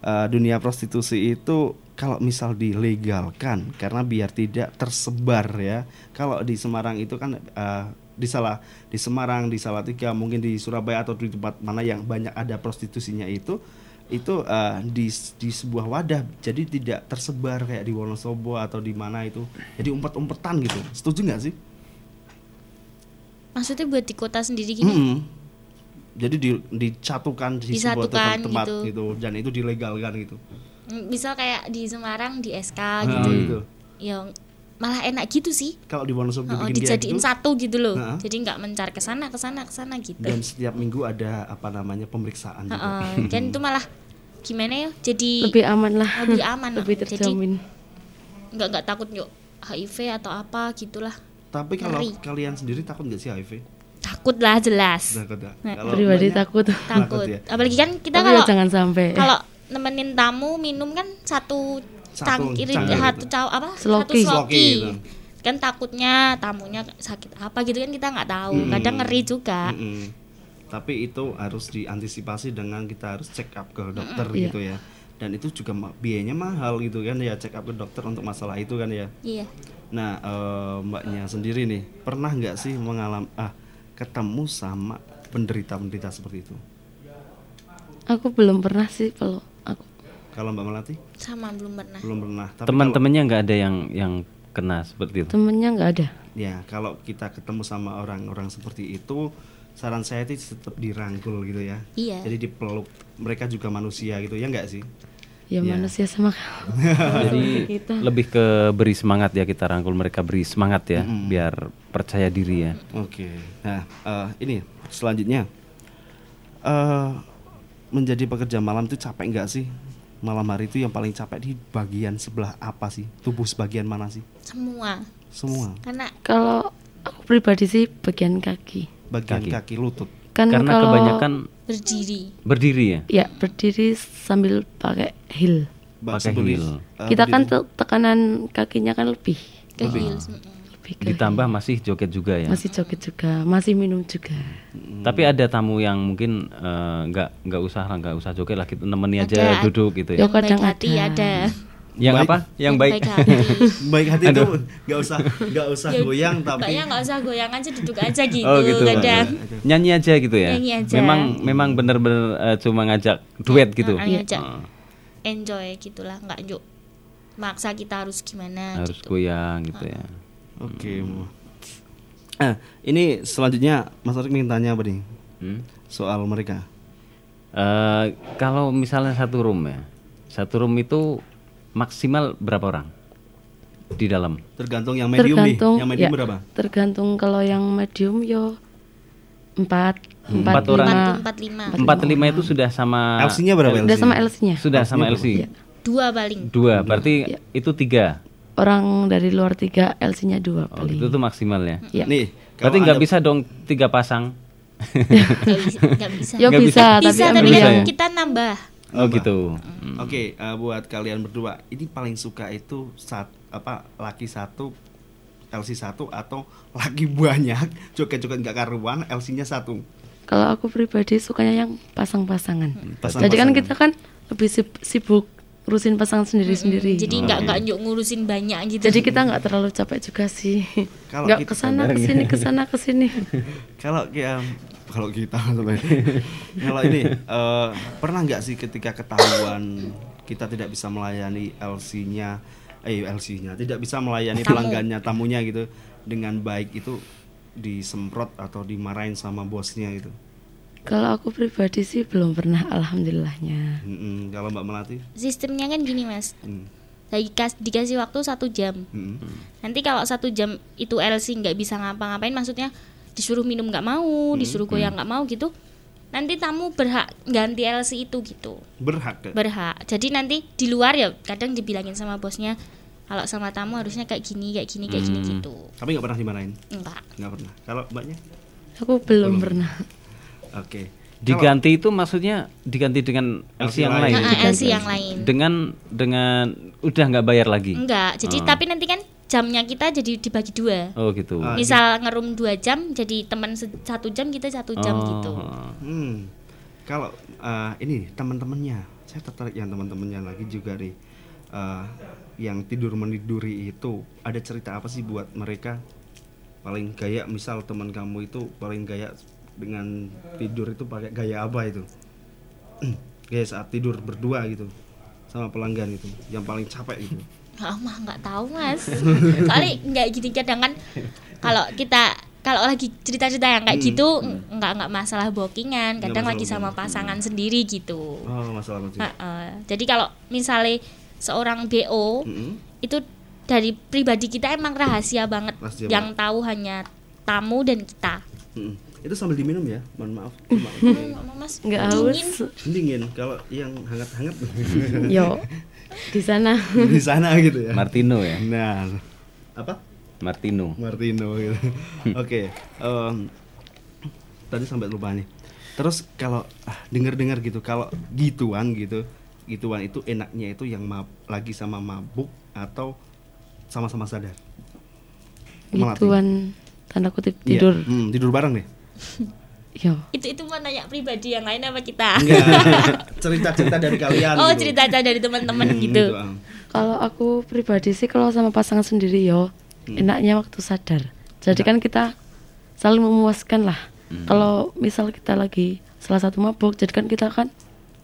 Eh, dunia prostitusi itu kalau misal dilegalkan karena biar tidak tersebar ya. Kalau di Semarang itu kan eh, di salah di Semarang, di Salatiga, mungkin di Surabaya atau di tempat mana yang banyak ada prostitusinya itu itu eh, di di sebuah wadah jadi tidak tersebar kayak di Wonosobo atau di mana itu jadi umpet-umpetan gitu setuju nggak sih Maksudnya buat di kota sendiri gini. Mm-mm. Jadi di dicatukan di sebuah tempat, tempat gitu. gitu dan itu dilegalkan gitu Mm, Misal kayak di Semarang di SK Nah, gitu. gitu. Ya malah enak gitu sih. kalau di Wonosobo Oh, dijadiin gitu, satu gitu loh. Heeh. Jadi nggak mencar ke sana ke sana ke sana gitu. dan setiap minggu ada apa namanya pemeriksaan juga. Heeh, Dan itu malah gimana ya? Jadi Lebih aman lah. Lebih aman. Lebih terjamin. nggak nggak takut yuk HIV atau apa gitulah. tapi kalau Ngeri. kalian sendiri takut nggak sih HIV Takut lah jelas. takut ya Nah, Kalau Pribadi mbaknya? takut. Takut. ya? Apalagi kan kita Tapi ya kalau jangan sampai. kalau nemenin tamu minum kan satu Satu cangkir satu gitu. caw apa Sloki. satu Sloki sloki gitu. kan takutnya tamunya sakit apa gitu kan kita nggak tahu kadang ngeri juga Mm-mm. tapi itu harus diantisipasi dengan kita harus check up ke dokter Iya. gitu ya dan itu juga biayanya mahal gitu kan ya check up ke dokter untuk masalah itu kan ya iya nah eh, mbaknya sendiri nih pernah nggak sih mengalami ah ketemu sama penderita-penderita seperti itu Aku belum pernah sih kalau aku. kalau mbak melati sama belum pernah belum pernah Teman-temannya nggak ada yang yang kena seperti itu. Temennya nggak ada. Ya, kalau kita ketemu sama orang-orang seperti itu, saran saya itu tetap dirangkul gitu ya. Iya. Jadi dipeluk. Mereka juga manusia gitu, ya enggak sih? Ya, Ya. manusia sama Jadi kita. lebih ke beri semangat ya kita rangkul mereka beri semangat ya biar percaya diri ya. Oke. Nah, eh, ini selanjutnya eh menjadi pekerja malam itu capek enggak sih? Malam hari itu yang paling capek di bagian sebelah apa sih? Tubuh sebagian mana sih? semua Semua. karena Kalau aku pribadi sih bagian kaki. Bagian Kaki. kaki, lutut. Kan Karena kalau kebanyakan berdiri berdiri ya. ya berdiri sambil pakai heel. Pakai heel. eh, Kita kan berdiri. te- tekanan kakinya kan lebih. ke heels Lebih ke Ditambah masih joget juga ya. masih joget juga, masih minum juga. Tapi ada tamu yang mungkin eh, nggak nggak usah lah nggak usah joget lah kita nemeni aja Ada. duduk gitu ya. yang baik kadang hati ada. ada Yang Baik. apa? Yang baik. hati baik hati itu Aduh. nggak usah nggak usah Ya, goyang tapi mbaknya nggak usah goyang aja duduk aja gitu, Oh gitu. kadang Nyanyi aja gitu ya. Nyanyi aja. Memang memang bener-bener eh, cuma ngajak duet gitu. Heeh, ngajak. Oh, enjoy gitulah nggak yuk maksa kita harus gimana harus gitu goyang gitu ya. Oke. Eh, ini selanjutnya Mas Arik ingin tanya apa nih Hmm? soal mereka? Eh, kalau misalnya satu room ya, satu room itu maksimal berapa orang di dalam? Tergantung yang medium nih. tergantung Yang medium ya, berapa? Tergantung kalau yang medium yo empat Empat empat orang. lima. empat empat lima Empat lima itu sudah sama LC-nya berapa LC? sama LC-nya. Sudah sama LC. Dua paling Dua, berarti Iya. itu tiga. Orang dari luar tiga LC-nya dua Oh, paling. itu tuh maksimal ya. Ya. Nih, Berarti nggak bisa dong tiga pasang. nggak bisa Yo bisa, bisa. tapi bisa tapi bisa kan ya? kita nambah Oh gitu. Oke, eh, buat kalian berdua, ini paling suka itu saat apa laki satu LC satu atau laki banyak joget-joget nggak karuan LC-nya satu. Kalau aku pribadi sukanya yang pasang-pasangan. Pasang-pasangan. Jadi kan kita kan lebih sib- sibuk ngurusin pasangan sendiri-sendiri. jadi nggak nggak yuk ngurusin banyak gitu Jadi kita nggak terlalu capek juga sih. Kalau Nggak kita- ke sana ke sini ke sana ke sini. Kalau ya kalau kita kalau ini eh, pernah nggak sih ketika ketahuan kita tidak bisa melayani LC-nya eh LC-nya tidak bisa melayani Tamu. pelanggannya tamunya gitu dengan baik itu disemprot atau dimarahin sama bosnya gitu. Kalau aku pribadi sih belum pernah, alhamdulillahnya. Mm-mm. Kalau Mbak Melati, sistemnya kan gini mas mm. Dikas- dikasih waktu satu jam Mm-mm. nanti kalau satu jam itu LC nggak bisa ngapa-ngapain maksudnya disuruh minum nggak mau disuruh goyang nggak mau gitu nanti tamu berhak ganti LC itu gitu berhak. Kak? berhak jadi nanti di luar ya kadang dibilangin sama bosnya kalau sama tamu harusnya kayak gini kayak gini kayak gini gitu Tapi nggak pernah dimarahin, enggak nggak pernah. Kalau Mbaknya, Aku belum pernah. Oke. Diganti itu maksudnya diganti dengan LC yang lain. Nah, LC yang lain Dengan dengan udah nggak bayar lagi. enggak jadi Oh. tapi nanti kan jamnya kita jadi dibagi dua Oh gitu. Ah, misal ngerum dua jam jadi teman satu jam kita satu jam Oh. gitu Hmm. Kalau eh, ini teman-temannya, saya tertarik yang teman-temannya lagi juga nih. eh, yang tidur meniduri itu ada cerita apa sih buat mereka? Paling gaya misal teman kamu itu paling gaya dengan tidur itu pakai gaya apa itu? kayak saat tidur berdua gitu sama pelanggan gitu yang paling capek gitu Ah, mah nggak tahu mas kali nggak gitu kadang kan kalau kita kalau lagi cerita-cerita yang kayak Hmm, gitu nggak nggak masalah bookingan kadang masalah lagi sama booking. pasangan sendiri gitu oh masalah macam Heeh. jadi kalau misalnya seorang bo Mm-mm. itu dari pribadi kita emang rahasia banget Rahasia yang tahu hanya tamu dan kita Mm-mm. Itu sambil diminum ya mohon maaf mas Nggak haus. dingin kalau yang hangat-hangat Yo, di sana. di sana gitu ya Martino ya. nah apa Martino. Martino gitu. Oke, em, tadi sampai lupa nih. Terus kalau ah, dengar-dengar gitu, kalau gituan gitu, gituan itu enaknya itu yang mab- lagi sama mabuk atau sama-sama sadar. Gituan tanda kutip Iya, tidur. hmm, tidur bareng deh. Yo. itu itu mau nanya pribadi yang lain apa kita cerita-cerita dari kalian. oh gitu. cerita dari teman-teman Hmm, gitu ah. Kalau aku pribadi sih kalau sama pasangan sendiri yo, Hmm. enaknya waktu sadar. Jadi kan kita saling memuaskan lah. Hmm. Kalau misal kita lagi salah satu mabuk, jadi kan kita kan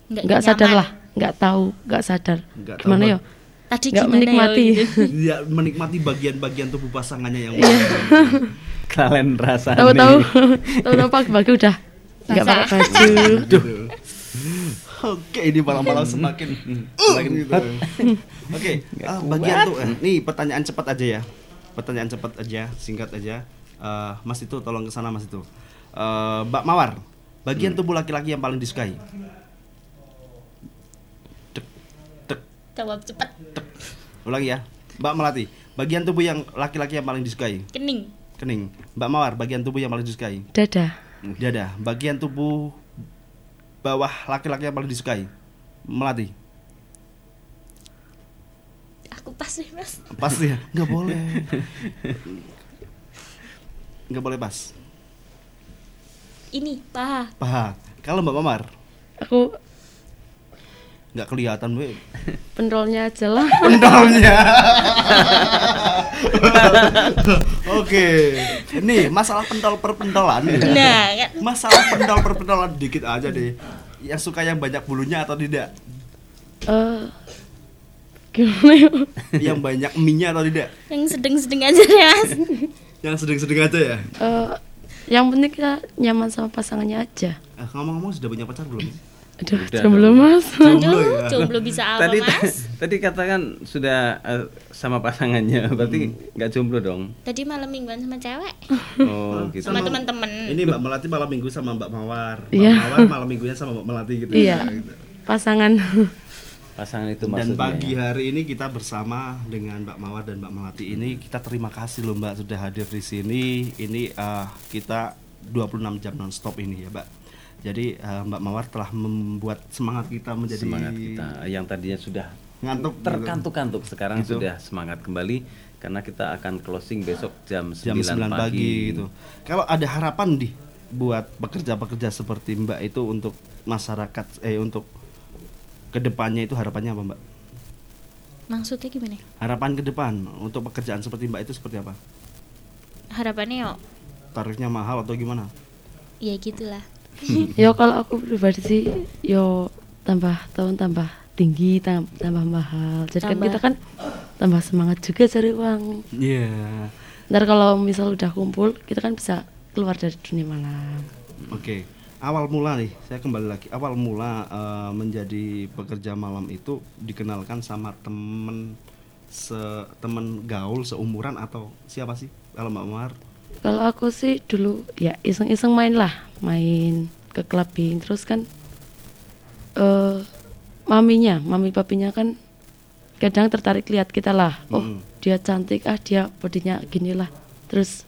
Nggak sadar lah, nggak tahu, nggak sadar. Tahu Gimana yo? tadi Nggak gimana ya, menikmati. gitu. Dia menikmati bagian-bagian tubuh pasangannya yang Kalian rasa Tahu-tahu, tahu-tahu pagi-pagi udah nggak pakai baju. Oke, ini malam-malam semakin semakin gitu. Oke, ah, bagian tuh eh, nih pertanyaan cepat aja ya. Pertanyaan cepat aja, singkat aja. Eh, mas itu tolong ke sana Mas itu. Eh, Mbak Mawar, bagian tubuh laki-laki yang paling disukai. Tek, tek, jawab cepat. Ulangi ya. Mbak Melati, bagian tubuh yang laki-laki yang paling disukai. kening Kening. Mbak Mawar, bagian tubuh yang paling disukai. Dada. Dada, bagian tubuh bawah laki-laki yang paling disukai. Melati. aku pas nih mas Pasti ya, nggak boleh. Nggak boleh pas. ini paha Paha. Kalau Mbak Mamar Aku nggak kelihatan we. pendolnya aja lah. Pendolnya. Oke. Nih, masalah pentol perpentolan. Nah, kan. Masalah pentol perpentolan dikit aja deh. Yang suka yang banyak bulunya atau tidak? Eh gimana ya? Yang banyak minyak atau tidak? yang sedang-sedang aja deh mas Yang sedang-sedang aja ya. Eh, yang penting kita nyaman sama pasangannya aja. Eh, ngomong-ngomong sudah punya pacar belum? Aduh, Udah jomblo dong. mas. Jomblo ya. jomblo bisa apa tadi mas tadi katakan sudah eh, sama pasangannya, berarti nggak jomblo dong. tadi malam mingguan sama cewek Oh, gitu. sama teman-teman Ini Mbak Melati malam minggu sama Mbak Mawar. Mbak Iya. Mawar malam minggunya sama Mbak Melati gitu. Iya. Gitu. Pasangan. Pasangan itu Dan maksudnya. pagi ya. hari ini kita bersama dengan Mbak Mawar dan Mbak Melati ini kita terima kasih loh Mbak sudah hadir di sini. Ini eh, kita 26 jam nonstop ini ya Mbak. Jadi eh, Mbak Mawar telah membuat semangat kita menjadi semangat kita yang tadinya sudah ngantuk gitu. terkantuk-kantuk sekarang Gitu. sudah semangat kembali karena kita akan closing besok jam 9, jam 9 pagi, pagi, gitu. Kalau ada harapan di buat pekerja-pekerja seperti Mbak itu untuk masyarakat eh untuk ke depannya itu harapannya apa Mbak? maksudnya gimana Harapan ke depan untuk pekerjaan seperti Mbak itu seperti apa? harapannya yo Tarifnya mahal atau gimana? ya gitulah yo kalau aku pribadi sih yo tambah tahun tambah tinggi tam- tambah mahal. Jadi kan Tambah. kita kan tambah semangat juga cari uang. Iya. Ntar kalau misal udah kumpul kita kan bisa keluar dari dunia malam. Oke. Awal mula nih, saya kembali lagi. Awal mula eh, menjadi pekerja malam itu dikenalkan sama temen se temen gaul seumuran atau siapa sih? Kalau Mbak Mawar? Kalau aku sih dulu ya iseng-iseng main lah, main ke clubbing terus kan eh maminya, mami papinya kan kadang tertarik lihat kita lah. Oh, Mm. dia cantik, ah dia bodinya gini lah. Terus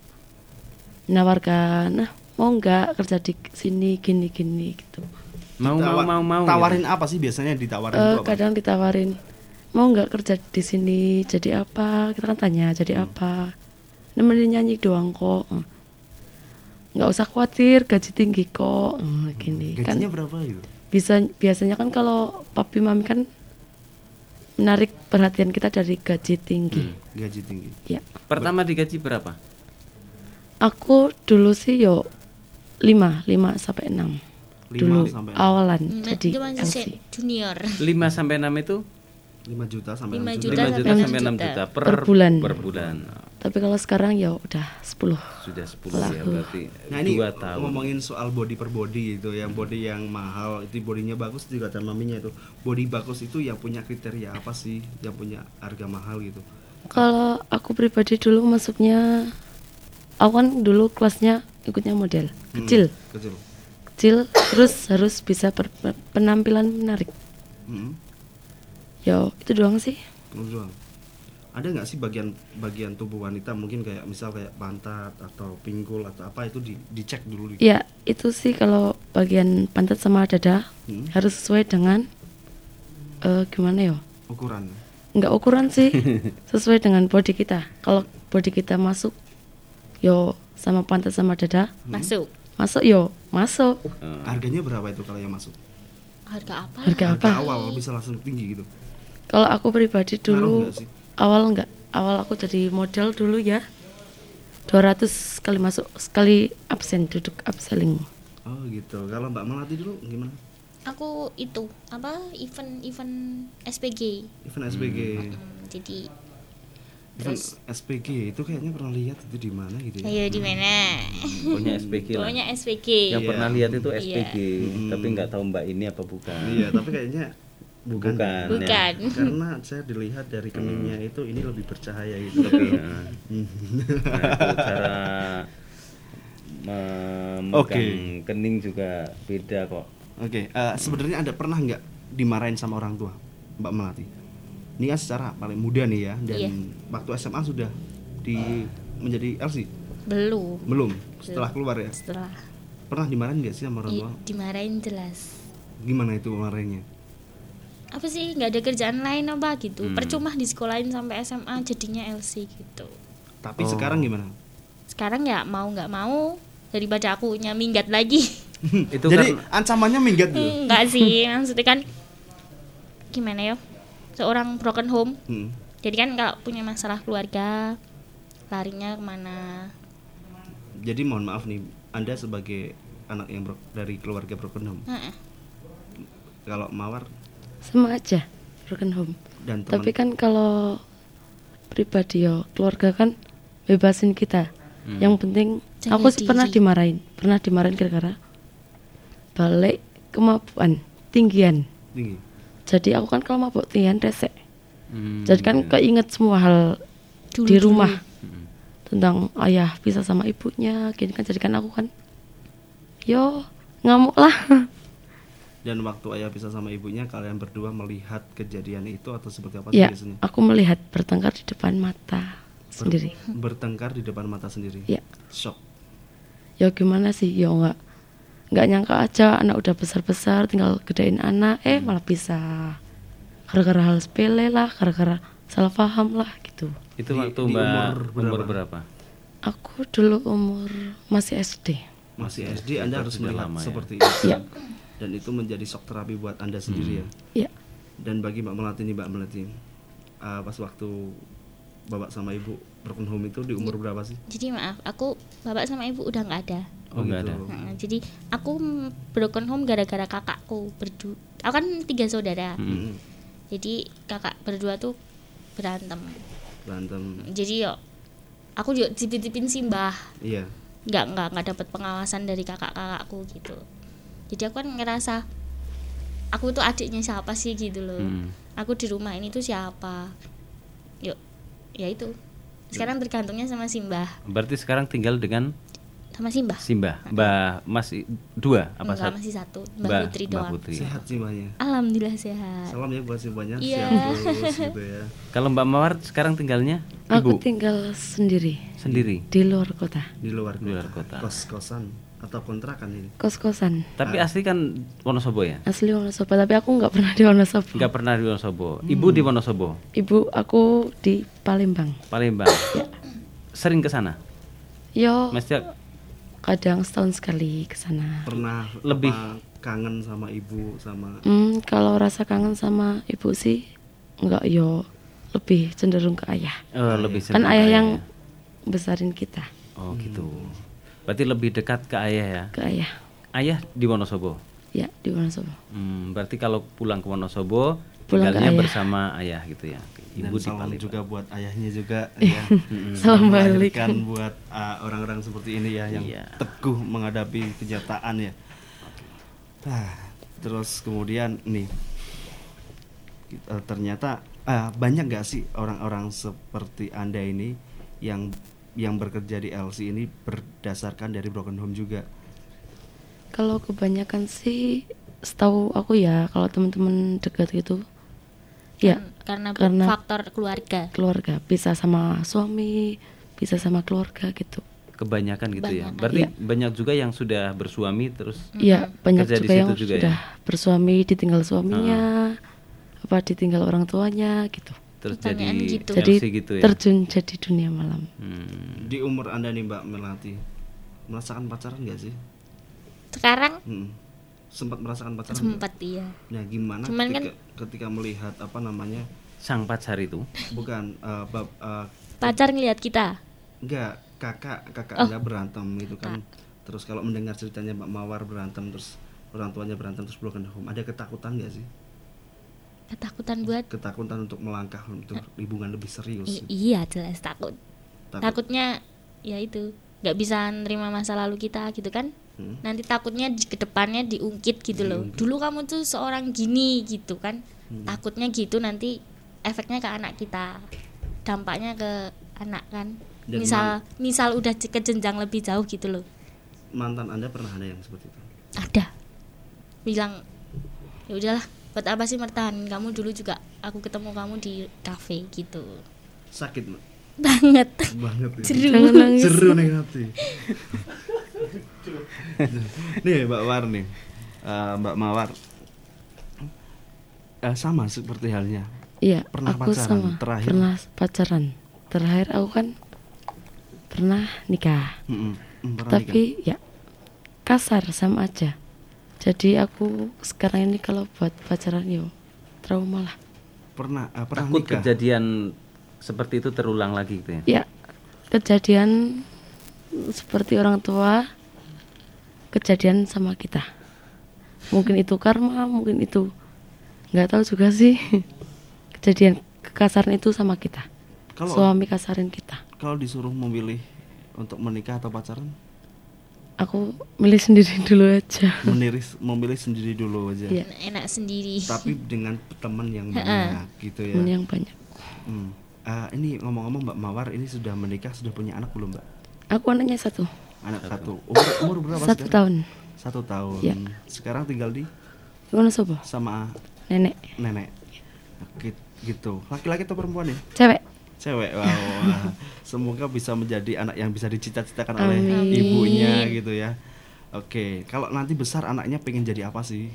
menawarkan, nah mau nggak kerja di sini gini-gini gitu. mau mau mau mau Tawarin gitu. apa sih biasanya ditawarin Eh, itu apa? kadang ditawarin mau nggak kerja di sini jadi apa kita kan tanya jadi Hmm. apa nemenin nyanyi doang kok. Nggak usah khawatir gaji tinggi kok. Eh, gini. Kan Gajinya berapa itu? bisa biasanya kan kalau papi mami kan menarik perhatian kita dari gaji tinggi. Gaji tinggi. ya. Pertama digaji berapa? Aku dulu sih yo 5 5 sampai 6 5 Lima dulu sampai- awalan Hmm, jadi junior? 5 sampai 6 itu 5 juta sampai 5 6 juta. 5 juta sampai sampai 6 juta. juta per, Per bulan. Per bulan. Tapi kalau sekarang ya udah 10. Sudah 10 ya Laku. berarti Nah ini 2 tahun. ngomongin soal body per body itu yang body yang mahal itu bodinya bagus juga kata maminya itu body bagus itu yang punya kriteria apa sih yang punya harga mahal gitu Kalau aku pribadi dulu masuknya aku kan dulu kelasnya ikutnya model Hmm, kecil. kecil Kecil terus harus bisa per- per- penampilan menarik. hmm. Ya itu doang sih. Lu doang. ada nggak sih bagian bagian tubuh wanita mungkin kayak misal kayak pantat atau pinggul atau apa itu di, dicek dulu di Ya itu sih kalau bagian pantat sama dada Hmm. harus sesuai dengan eh, gimana ya? ukuran Nggak ukuran sih, sesuai dengan body kita. Kalau body kita masuk, yo sama pantat sama dada Masuk. masuk yo masuk. harganya berapa itu kalau yang masuk Harga apa? Harga apa? awal bisa langsung tinggi gitu Kalau aku pribadi dulu nggak sih? awal enggak, awal aku jadi model dulu ya. 200 sekali masuk, sekali absen duduk upselling. oh gitu kalau mbak melati dulu gimana Aku itu apa event event SPG. event SPG Hmm, jadi event terus SPG itu kayaknya pernah lihat itu di mana gitu ya ayo di mana? Pokoknya SPG lah. Pokoknya SPG. Yang Iya. pernah lihat itu Iya. SPG, tapi nggak tahu mbak ini apa bukan. iya tapi kayaknya bukan Bukan. Bukan. ya. karena saya dilihat dari keningnya itu ini lebih bercahaya gitu Lebih, ya. Nah, itu cara memegang Oke. kening juga beda kok. Oke, eh, sebenarnya ada pernah nggak dimarahin sama orang tua, Mbak Melati? Ini kan secara paling muda nih ya, dan Iya. waktu SMA sudah di menjadi LC Belum. belum? Setelah keluar ya, Setelah pernah dimarahin nggak sih sama orang i- tua? dimarahin jelas. Gimana itu marahinnya? Apa sih nggak ada kerjaan lain apa gitu? Hmm. Percuma di sekolahin sampai SMA jadinya LC gitu. Tapi Oh. sekarang gimana? Sekarang ya mau nggak mau daripada aku minggat lagi. Itu Jadi kan ancamannya minggat gitu. Enggak sih, maksudnya kan gimana ya? Seorang broken home. Hmm. Jadi kan kalau punya masalah keluarga larinya ke mana? Jadi mohon maaf nih, Anda sebagai anak yang bro- dari keluarga broken home, Heeh. kalau mawar Sama aja broken home. dan teman Tapi kan kalau pribadi yo keluarga kan bebasin kita. Hmm. Yang penting Jaga aku sih pernah diri. dimarahin, pernah dimarahin gara-gara balik kemampuan tinggian. tinggi. Jadi aku kan kalau mabuk tinggian resek. Hmm, Jadi kan iya. keinget semua hal Dulu, di dulu. rumah Hmm. tentang ayah bisa sama ibunya, gini kan jadi kan aku kan yo ngamuk lah. Dan waktu ayah bisa sama ibunya, kalian berdua melihat kejadian itu atau seperti apa sih ya, biasanya? aku melihat bertengkar di depan mata sendiri. Bertengkar di depan mata sendiri. Ya. Shock. ya gimana sih ya nggak nggak nyangka aja anak udah besar besar tinggal gedein anak eh Hmm. malah bisa gara-gara hal sepele lah gara-gara salah paham lah gitu itu Di- waktu di mbak umur umur, berapa? berapa? aku dulu umur masih SD Masih SD Anda harus melihat lama ya. seperti itu. ya Dan itu menjadi shock terapi buat Anda sendiri ya. ya Dan bagi Mbak Melati nih Mbak Melati, uh, pas waktu bapak sama ibu broken home itu di umur berapa sih? Jadi maaf, aku bapak sama ibu udah nggak ada. Oh, nggak ada. Nah, jadi aku broken home gara-gara kakakku berdua. Aku kan tiga saudara. Hmm. Jadi kakak berdua tuh berantem. Berantem. Jadi yo aku juga titipin simbah. Iya. nggak nggak nggak dapat pengawasan dari kakak-kakakku gitu. Jadi aku kan ngerasa aku tuh adiknya siapa sih gitu loh. Hmm. Aku di rumah ini tuh siapa? Yuk, ya itu. Sekarang tergantungnya sama simbah, Berarti sekarang tinggal dengan sama simbah. Simbah, Mbah masih dua apa Enggak satu? masih satu, Mbak Putri Mbah doang. Putri. Sehat sih mbaknya. Alhamdulillah sehat. Salam ya buat simbahnya. Iya. Sehat terus gitu ya. Kalau Mbak Mawar sekarang tinggalnya aku ibu tinggal sendiri sendiri di luar kota Di luar di luar kota. Kos-kosan atau kontrakan ini. kos-kosan Tapi asli kan Wonosobo ya? asli Wonosobo tapi aku nggak pernah di Wonosobo Enggak pernah di Wonosobo. Ibu di Wonosobo, ibu aku di Palembang Palembang. Sering ke sana? yo Mestinya kadang setahun sekali ke sana Pernah Lebih. kangen sama ibu sama Hmm, kalau rasa kangen sama ibu sih enggak yo lebih cenderung ke ayah. eh, lebih Kan cenderung ayah ke yang besarin kita Oh gitu. Berarti lebih dekat ke ayah ya? ke ayah. Ayah di Wonosobo. Ya di Wonosobo. Hmm, berarti kalau pulang ke Wonosobo Pulang ke tinggalnya ayah. bersama ayah gitu ya. Dan Ibu di salam juga buat ayahnya juga ya. Salam balik. Buat uh, orang-orang seperti ini ya yang Iya. teguh menghadapi kenyataan ya. Nah, terus kemudian nih eh, ternyata ah, banyak gak sih orang-orang seperti anda ini yang yang bekerja di LC ini berdasarkan dari broken home juga. Kalau kebanyakan sih setahu aku ya kalau teman-teman dekat gitu ya karena, karena faktor keluarga. keluarga bisa sama suami bisa sama keluarga gitu Kebanyakan gitu ya. Kebanyakan. Berarti Iya. banyak juga yang sudah bersuami terus Iya banyak kerja di juga yang situ juga sudah ya. bersuami ditinggal suaminya apa ditinggal orang tuanya gitu Terus Pertanyaan jadi gitu. jadi LC gitu ya. terjun jadi dunia malam Hmm. Di umur anda nih Mbak Melati merasakan pacaran gak sih? Sekarang Hmm. Sempat merasakan pacaran? sempat iya. Nah, gimana Cuman ketika, kan- ketika melihat apa namanya? Sang pacar itu Bukan eh, bab eh, Pacar ngelihat kita. enggak kakak kakak Oh. Anda berantem itu kan. Terus kalau mendengar ceritanya Mbak Mawar berantem terus orang tuanya berantem terus broken home, ada ketakutan gak sih? Ketakutan buat Ketakutan untuk melangkah untuk hubungan lebih serius. Iya jelas takut. Takut. Takutnya ya itu nggak bisa nerima masa lalu kita gitu kan. Hmm. Nanti takutnya di ke depannya diungkit gitu loh. Dulu kamu tuh seorang gini gitu kan. Hmm. Takutnya gitu nanti efeknya ke anak kita. Dampaknya ke anak kan. Dan misal misal udah ke jenjang lebih jauh gitu loh. Mantan Anda pernah ada yang seperti itu? Ada. Bilang ya udahlah buat apa sih mertahan kamu dulu juga aku ketemu kamu di kafe gitu Sakit, Mbak? banget banget ya. Jeru. Jeru nih hati. nih Mbak War nih, Eh, Mbak Mawar, Eh, sama seperti halnya. iya Pernah aku pacaran sama terakhir? pernah pacaran terakhir aku kan pernah nikah Mm-mm. Mm, pernah tapi ya kasar sama aja jadi aku sekarang ini kalau buat pacaran yo trauma lah. Pernah eh, pernah takut nikah. kejadian seperti itu terulang lagi gitu ya. ya kejadian seperti orang tua kejadian sama kita. Mungkin itu karma mungkin itu nggak tahu juga sih. Kejadian kekasaran itu sama kita. Kalau suami kasarin kita. kalau disuruh memilih untuk menikah atau pacaran, aku milih sendiri dulu aja meniris memilih sendiri dulu aja. Iya. enak sendiri Tapi dengan teman yang banyak gitu ya. Yang banyak Hmm. Ah, ini ngomong-ngomong Mbak Mawar ini sudah menikah sudah punya anak belum Mbak? aku anaknya satu Anak satu. Umur, umur berapa satu sekarang? tahun Satu tahun. Ya. Sekarang tinggal di Wonosobo sama nenek nenek. Gi- Gitu. Laki-laki atau perempuan ya? cewek Cewek. Wow. Wah. Semoga bisa menjadi anak yang bisa dicita-citakan oleh ibunya gitu ya. Oke, kalau nanti besar anaknya pengen jadi apa sih?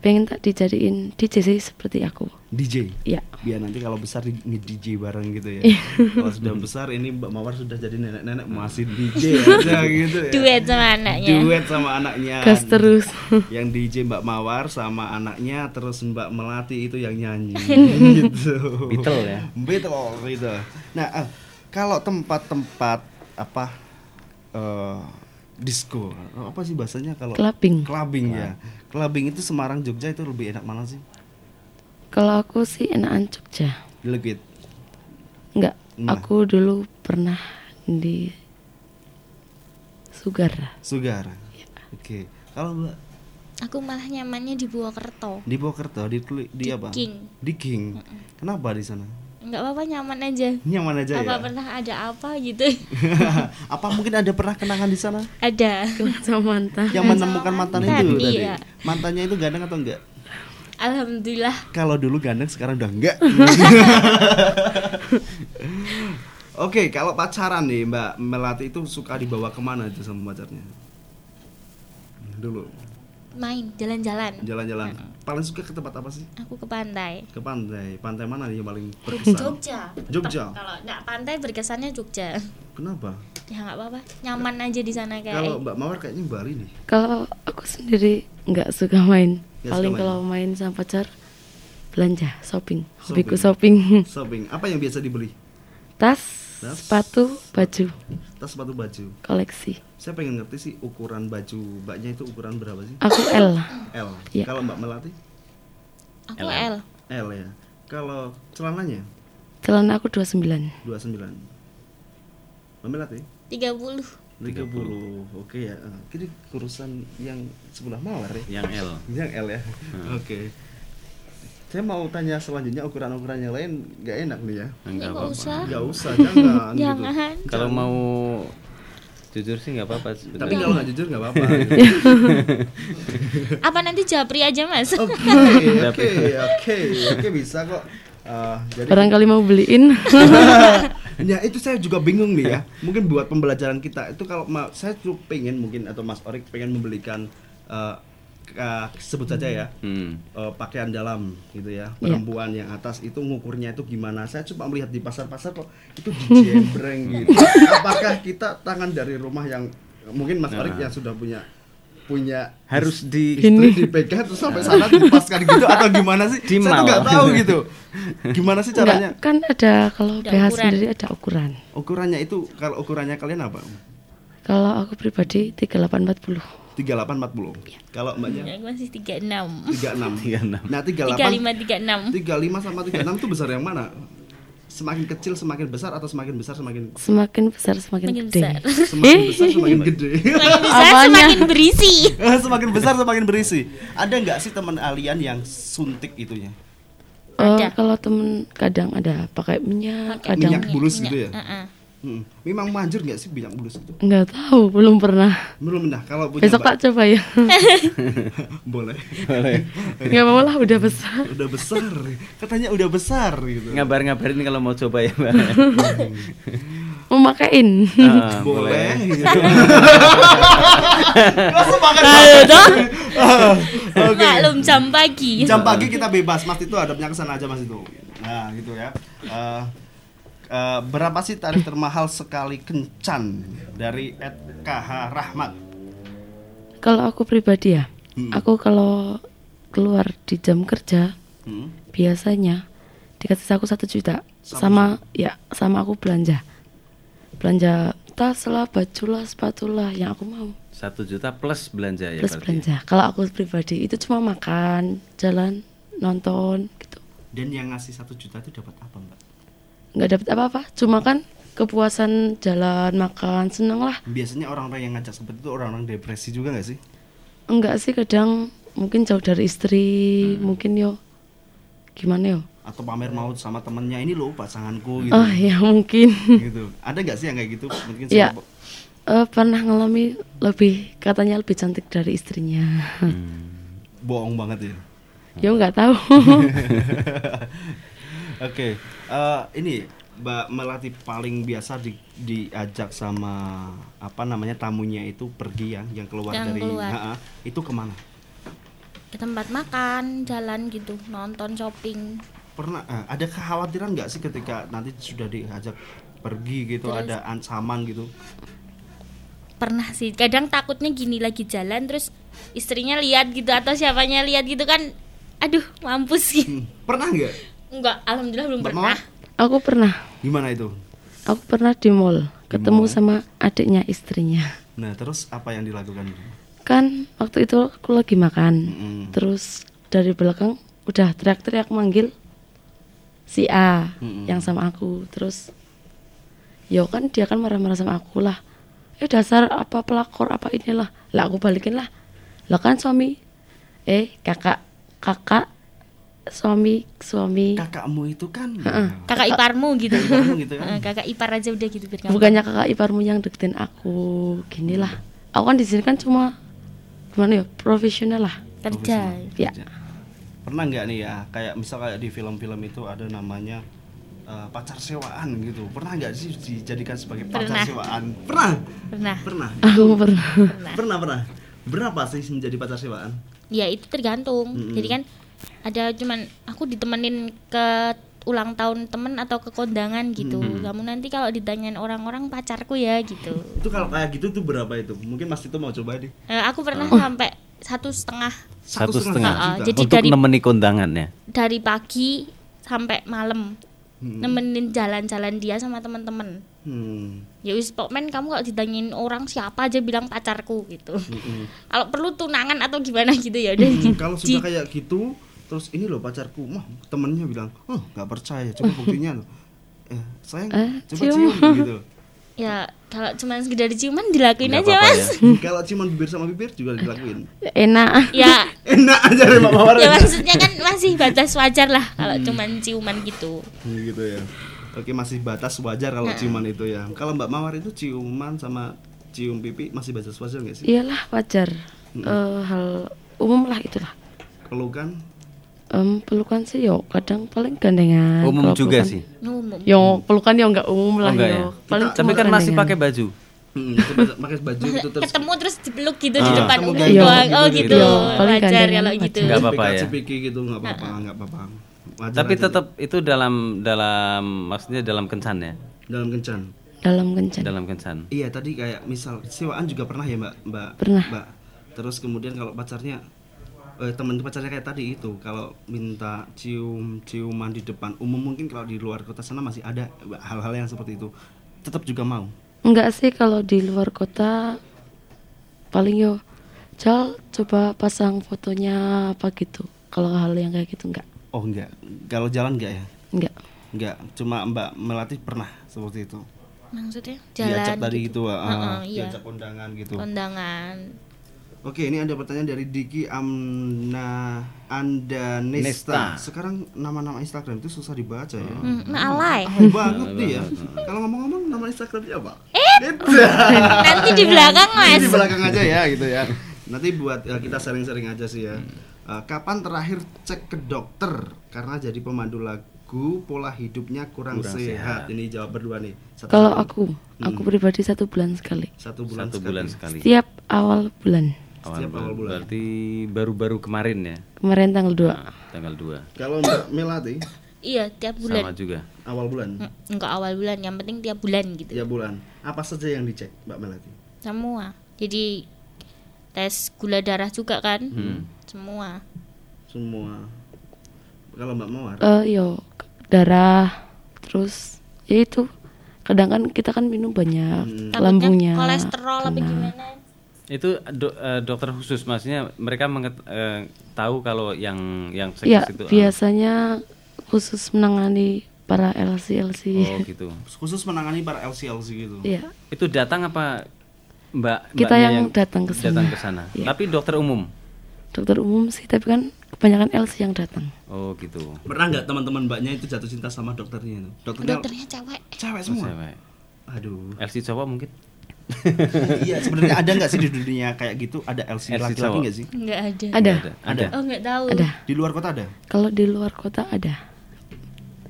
Pengen tak dijadiin DJ sih seperti aku DJ. ya Biar nanti kalau besar di DJ bareng gitu ya. Iya. kalau sudah besar ini Mbak Mawar sudah jadi nenek-nenek masih DJ aja gitu ya. duet sama anaknya Duet sama anaknya. gas terus Yang DJ Mbak Mawar sama anaknya terus Mbak Melati itu yang nyanyi gitu. Beatle ya. Beatle gitu. Nah, eh, kalau tempat-tempat apa eh disco apa sih bahasanya kalau Clubbing. clubbing ya clubbing itu Semarang Jogja itu lebih enak mana sih? Kalau aku sih enakan Jogja. Legit? Enggak, Mana? aku dulu pernah di Sugar. Sugar? Iya. oke. Kalau Mbak? Aku malah nyamannya di Purwokerto. Di Purwokerto? Di di, di apa? King. di King? Kenapa di sana nggak apa-apa nyaman aja. Nyaman aja apa ya? pernah ada apa gitu? Apa mungkin ada pernah kenangan di sana? Ada. Sama mantan. yang menemukan mantan mantan, itu tadi. Iya. mantannya itu ganteng atau enggak? Alhamdulillah. Kalau dulu ganteng sekarang udah enggak. Oke, kalau pacaran nih Mbak Melati itu suka dibawa ke mana itu sama pacarnya? Dulu. Main jalan-jalan. Jalan-jalan. Paling suka ke tempat apa sih? aku ke pantai Ke pantai. Pantai mana nih yang paling berkesan? Jogja. Jogja. kalau nggak pantai berkesannya Jogja Kenapa? ya nggak apa-apa nyaman aja di sana kayak Kalau Mbak Mawar kayaknya Bali nih. Kalau aku sendiri nggak suka main. Nggak Paling suka main. kalau main sama pacar belanja, shopping. Shopping. Hobiku shopping. Shopping. Apa yang biasa dibeli? Tas, Tas. sepatu, baju. tas sepatu baju. koleksi. Saya pengen ngerti sih ukuran baju mbaknya itu ukuran berapa sih? Aku L. L. Iya. Kalau Mbak Melati? Aku L. L ya. Kalau celananya Celana aku 29. 29. Mbak Melati? 30. 30. Oke ya. Eh, Ini kurusan yang sebelah mawar ya. Yang L. Yang L ya. Hmm. Oke. Saya mau tanya selanjutnya ukuran-ukuran yang lain nggak enak nih ya. Enggak Nggak apa-apa. usah. Nggak usah, jangan. gitu. Jangan. Kalau mau jujur sih nggak apa-apa Tapi kalau nggak jujur nggak apa-apa. Apa nanti japri aja mas? Oke, oke, oke, oke bisa kok. Eh, jadi Barangkali mau beliin. ya itu saya juga bingung nih ya. Mungkin buat pembelajaran kita itu kalau saya tuh pengen mungkin atau Mas Orik pengen membelikan eh, ka- sebut saja ya Hmm. eh, pakaian dalam gitu ya Iya. perempuan yang atas itu ngukurnya itu gimana saya coba melihat di pasar-pasar kok itu dijembreng gitu apakah kita tangan dari rumah yang mungkin Mas Orik Nah. yang sudah punya punya Harus di istri dipegang terus sampai sana dipaskan gitu atau gimana sih Di saya nggak tahu gitu gimana sih caranya Enggak, kan ada kalau Ada BH ukuran. sendiri ada ukuran. ukurannya itu kalau ukurannya kalian apa Kalau aku pribadi 3840. 3840 kalau mbaknya Ya, masih 36. 36 36. nah 38 35 36. 35 sama 36 itu besar yang mana semakin kecil semakin besar atau semakin besar semakin Semakin besar semakin, Semakin gede. besar. semakin besar semakin gede Semakin besar Apanya? semakin berisi. semakin besar semakin berisi ada nggak sih teman kalian yang suntik itunya Oh, Ada. kalau temen kadang ada pakai minyak, Pakai kadang minyak bulus gitu ya Heeh. Hmm. memang manjur nggak sih minyak bulus itu nggak tahu, belum pernah. belum nah kalau punya Besok tak coba ya. boleh Nggak apa-apa lah, udah besar. udah besar katanya udah besar gitu Ngabar-ngabarin kalau mau coba ya, Mbak. Memakein. Ah, boleh boleh. gitu. Langsung makan Ayo dong. Oke. Maklum jam pagi. Jam pagi kita bebas, Mas itu hadapnya ke sana aja Mas itu. Nah, gitu ya. Eh, eh, berapa sih tarif termahal sekali kencan dari Ed KH Rahmat? Kalau aku pribadi ya, Hmm. aku kalau keluar di jam kerja Hmm. biasanya dikasih aku satu juta Satu sama ya sama aku belanja belanja tas lah baju lah sepatu lah yang aku mau Satu juta plus belanja ya plus berarti. belanja kalau aku pribadi itu cuma makan jalan nonton gitu Dan yang ngasih satu juta itu dapat apa, Mbak? Nggak dapat apa-apa cuma kan kepuasan jalan makan seneng lah Biasanya orang-orang yang ngajak seperti itu orang-orang depresi juga nggak sih? enggak sih kadang mungkin jauh dari istri Hmm. mungkin yo gimana yo Atau pamer mau sama temennya ini loh pasanganku gitu. oh ya mungkin gitu. Ada nggak sih yang kayak gitu? Mungkin Ya. Eh, pernah ngalami lebih katanya lebih cantik dari istrinya bohong banget ya. ya nggak tahu Oke, eh, ini Mbak Melati paling biasa di, diajak sama apa namanya tamunya itu pergi ya, yang keluar Yang dari keluar. Ha-ha. itu ke mana? Ke tempat makan, jalan gitu, nonton, shopping. Pernah eh, ada kekhawatiran nggak sih ketika nanti sudah diajak pergi gitu, Terus? ada ancaman gitu? Pernah sih, kadang takutnya gini lagi jalan terus istrinya lihat gitu atau siapanya lihat gitu kan. Aduh, mampus gitu. Hmm, Pernah nggak? Enggak, alhamdulillah belum Mbak pernah. aku pernah Gimana itu? aku pernah di mall ketemu mall? sama adiknya istrinya Nah terus apa yang dilakukan? kan waktu itu aku lagi makan Mm-mm. terus dari belakang udah teriak-teriak manggil si A Mm-mm. yang sama aku terus yo kan dia kan marah-marah sama aku lah eh dasar apa pelakor apa inilah lah aku balikin lah lah kan suami eh kakak kakak suami suami Kakakmu itu kan Kakak iparmu gitu. Kakakmu gitu kan? Kakak ipar aja udah gitu biar bukannya kakak iparmu yang deketin aku gini lah aku kan di sini kan cuma gimana ya profesional lah kerja. ya Pernah nggak nih ya kayak misal kayak di film-film itu ada namanya eh, pacar sewaan gitu. Pernah nggak sih dijadikan sebagai pacar Pernah. sewaan? Pernah. Pernah. Pernah. aku pernah Pernah. Pernah pernah. Berapa sih menjadi pacar sewaan? Ya itu tergantung. Mm-mm. Jadi kan ada cuman aku ditemenin ke ulang tahun temen atau ke kondangan gitu. Mm-mm. Kamu nanti kalau ditanyain orang-orang pacarku ya gitu. Itu kalau kayak gitu tuh berapa itu? Mungkin Mas itu mau coba deh. Eh, aku pernah sampai satu setengah Satu setengah. Ah, juta. jadi Untuk dari nemeni kondangan ya. dari pagi sampai malam Hmm. nemenin jalan-jalan dia sama teman-teman. Hmm. Ya wis pokoknya kamu kalau ditanyain orang siapa aja bilang pacarku gitu. Mm-mm. Kalau perlu tunangan atau gimana gitu ya udah. Hmm, kalau sudah kayak gitu terus ini loh pacarku mah temennya bilang oh nggak percaya coba buktinya loh eh sayang Eh, coba cium. cium, gitu Ya kalau cuma sekedar ciuman dilakuin Nggak aja apa-apa mas. kalau ciuman bibir sama bibir juga dilakuin Enak. ya enak aja deh Mbak Mawar ya maksudnya kan masih batas wajar lah kalau Hmm. cuman ciuman gitu. gitu ya oke masih batas wajar kalau ciuman itu ya kalau Mbak Mawar itu ciuman sama cium pipi masih batas wajar nggak sih Iyalah wajar. Eh, hal umum lah itulah. pelukan Em, pelukan sih yo kadang paling gandengan. Umum Kalau juga pelukan- sih. Umum. Yo pelukan yo nggak umum Oh, lah enggak yo. ya? Paling Tapi kan masih gandengan. pakai baju. Hmm, pakai baju itu terus Ketemu terus dipeluk gitu di Ah. depan umum gayung doang. gitu, Oh gitu. gitu. Paling Wajar gandengan kalau wajar. gitu. Nggak apa-apa ya. Gitu nggak apa-apa nggak apa-apa Wajar Tapi tetap itu dalam dalam maksudnya dalam kencan ya. dalam kencan dalam kencan. Dalam kencan. Iya tadi kayak misal siwaan juga pernah ya mbak mbak Pernah. mbak terus kemudian kalau pacarnya eh, teman pacarnya kayak tadi itu kalau minta cium ciuman di depan umum mungkin kalau di luar kota sana masih ada hal-hal yang seperti itu tetap juga mau Enggak sih kalau di luar kota paling yo Jal coba pasang fotonya apa gitu. Kalau hal yang kayak gitu enggak. oh enggak kalau jalan enggak ya Enggak. enggak cuma mbak melatih pernah seperti itu Maksudnya diajak jalan tadi gitu. gitu ah, Heeh, iya. diajak kondangan gitu Kondangan. Oke, ini ada pertanyaan dari Diki Amna Anda Nesta. Nesta. Sekarang nama-nama Instagram itu susah dibaca ya. Hmm, nah, alay. Alay banget nih ya. Kalau ngomong-ngomong nama Instagramnya apa? Eh, nanti di belakang mas. di belakang aja ya gitu ya. Nanti buat ya, kita sering-sering aja sih ya. Eh, kapan terakhir cek ke dokter karena jadi pemandu lagu pola hidupnya kurang, Kurang sehat. sehat. Ini jawab berdua nih. Kalau satu. aku, aku Hmm. pribadi satu bulan sekali. satu bulan Satu sekali. bulan sekali. Setiap awal bulan. Awal Setiap awal bulan. Berarti baru-baru kemarin ya. Kemarin tanggal 2. Nah, tanggal 2. Kalau Mbak Melati Iya tiap Sama bulan. juga. awal bulan. Mm, Enggak awal bulan, yang penting tiap bulan gitu. Ya bulan. Apa saja yang dicek, Mbak Melati? Semua. Jadi tes gula darah juga kan? Hmm. Semua. Semua. Kalau Mbak Mawar, Eh yo darah terus ya itu kadang kan kita kan minum banyak Hmm. Lambungnya kolesterol apa gimana? Itu do- eh, dokter khusus maksudnya mereka menget- eh, tahu kalau yang yang seks ya itu ah, biasanya khusus menangani para LC LC Oh gitu. khusus menangani para LCLC gitu. Iya. Itu datang apa Mbak Kita mbaknya yang datang ke sana. Datang ke sana. Iya. Tapi dokter umum. dokter umum sih tapi kan kebanyakan LC yang datang Oh gitu. Pernah nggak teman-teman mbaknya itu jatuh cinta sama dokternya itu? Dokternya, Dokternya cewek. cewek Oh, semua. cewek. Aduh. LC cowok mungkin? iya, sebenarnya ada nggak sih di dunia kayak gitu? Ada LC, laki-laki nggak sih? Enggak ada. ada Ada. Oh enggak tahu. ada Di luar kota ada? kalau di luar kota ada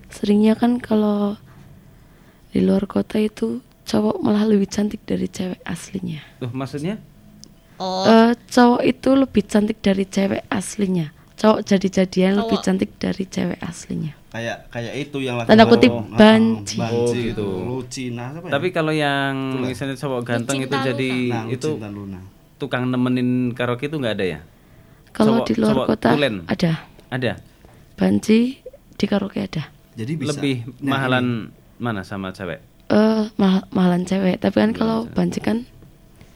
seringnya kan kalau di luar kota itu cowok malah lebih cantik dari cewek aslinya Tuh maksudnya? Oh, Eh, cowok itu lebih cantik dari cewek aslinya cowok jadi-jadian lebih Cowok. cantik dari cewek aslinya Kayak kayak itu yang laki Tanda kutip, ah, banci. banci Oh, gitu. Lucina apa ya? Tapi kalau yang Itulah. misalnya cowok ganteng itu Lucinta jadi nah, itu Lucina Luna. tukang nemenin karaoke itu nggak ada ya? kalau di luar kota tulen. ada Ada. banci di karaoke ada Jadi bisa Lebih Nah, mahalan ini. mana sama cewek? eh mahal mahalan cewek tapi kan kalau banci kan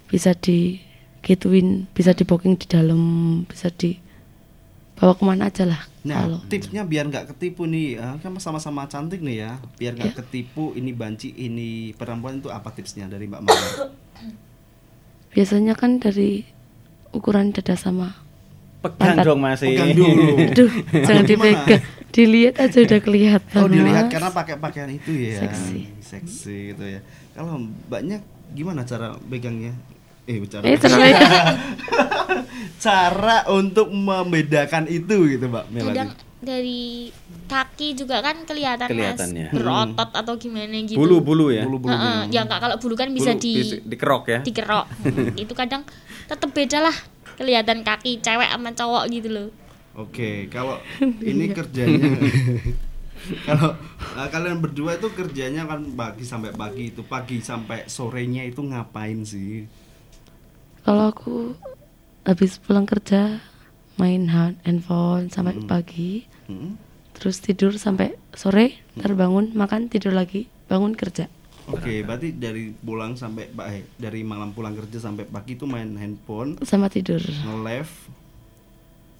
bisa digituin bisa di booking di dalam bisa di bawa ke mana aja lah Nah, kalau tipsnya biar nggak ketipu nih, ah, kan sama-sama cantik nih ya. Biar nggak Ya. ketipu ini banci, ini perempuan itu apa tipsnya dari Mbak Mawar? biasanya kan dari ukuran dada sama Pegang Pantat. dong masih. Pegang dulu. aduh jangan dipegang dilihat aja udah kelihatan Oh dilihat Mas. karena pakai pakaian itu ya. Seksi. Seksi gitu ya. Kalau mbaknya gimana cara pegangnya? Eh bicara. Eh, cara cara untuk membedakan itu gitu mbak Melati. kadang dari kaki juga kan kelihatan, Kelihatannya. mas berotot atau gimana gitu. Bulu-bulu ya. Bulu-bulunya. Heeh, ya enggak kalau bulu kan bisa Bulu di bisa dikerok ya. dikerok. itu kadang tetap beda lah kelihatan kaki cewek sama cowok gitu loh. Oke, kalau ini kerjanya kalau uh, kalian berdua itu kerjanya kan pagi sampai pagi itu pagi sampai sorenya itu ngapain sih? Kalau aku habis pulang kerja main hand- handphone sampai pagi. Hmm? terus tidur sampai sore ntar bangun makan tidur lagi bangun kerja. Oke, berarti dari pulang sampai Pak eh, dari malam pulang kerja sampai pagi itu main handphone, sama tidur. nge-live,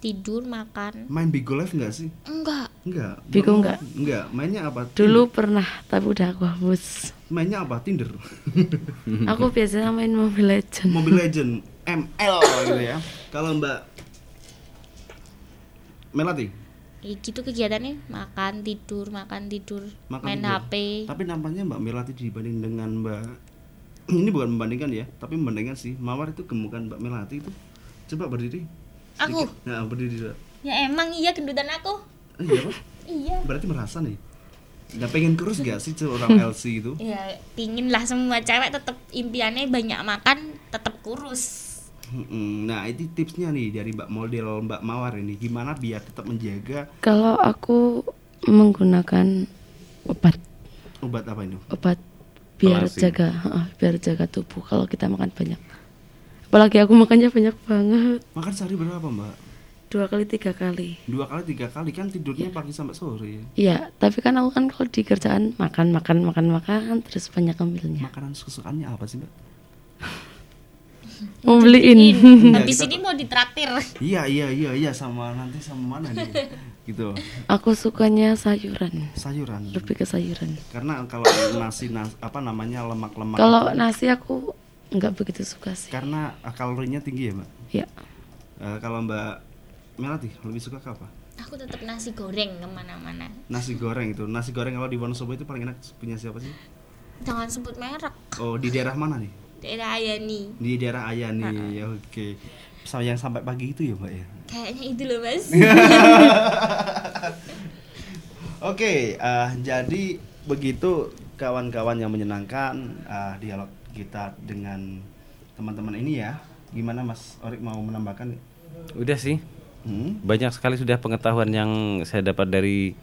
tidur makan main Bigo Live enggak sih? enggak Enggak. Bigo enggak. Enggak, mainnya apa? dulu pernah tapi udah aku hapus Mainnya apa? Tinder. aku biasanya main Mobile Legend Mobile Legend ML gitu ya. Kalau Mbak Melati ya gitu kegiatannya makan tidur makan tidur makan main tidur. HP Tapi nampaknya Mbak Melati dibanding dengan Mbak ini bukan membandingkan ya, tapi membandingkan sih. Mawar itu gemukan Mbak Melati itu. Coba berdiri. Aku Nah, berdiri dulu. ya emang iya gendutan aku Eh, Iya, Pak. iya Berarti merasa nih. Nggak pengen kurus gak sih seorang LC itu? ya pingin lah semua cewek tetap impiannya banyak makan tetap kurus. Nah, itu tipsnya nih dari Mbak model Mbak Mawar ini. Gimana biar tetap menjaga kalau aku menggunakan obat obat apa itu? obat biar Pelasi. jaga heeh, biar jaga tubuh kalau kita makan banyak apalagi aku makannya banyak banget Makan sehari berapa Mbak? dua kali tiga kali Dua kali, tiga kali kan tidurnya pagi sampai sore. Iya, tapi kan aku kan kalau di kerjaan makan makan makan makan terus banyak ambilnya. Makanan kesukaannya apa sih Mbak? Mau beliin. habis ini mau ditraktir Iya iya iya iya sama nanti sama mana nih? gitu. Aku sukanya sayuran, Sayuran. lebih ke sayuran. Karena kalau nasi nas, apa namanya lemak-lemak Kalau itu- nasi aku nggak begitu suka sih. karena ah, kalorinya tinggi ya, Mbak. Ya, Eh, kalau Mbak Melati lebih suka ke apa? aku tetap nasi goreng ke mana-mana Nasi goreng itu. Nasi goreng kalau di Wonosobo itu paling enak punya siapa sih? jangan sebut merek Oh, di daerah mana nih? daerah Ayani Di daerah Ayani. Ya, Oke. Sama yang sampai pagi itu ya, Mbak ya. kayaknya itu loh mas Oke, eh, jadi begitu kawan-kawan yang menyenangkan eh, dialog kita dengan teman-teman ini ya. Gimana Mas Orik mau menambahkan? Udah sih. Hmm? Banyak sekali sudah pengetahuan yang saya dapat dari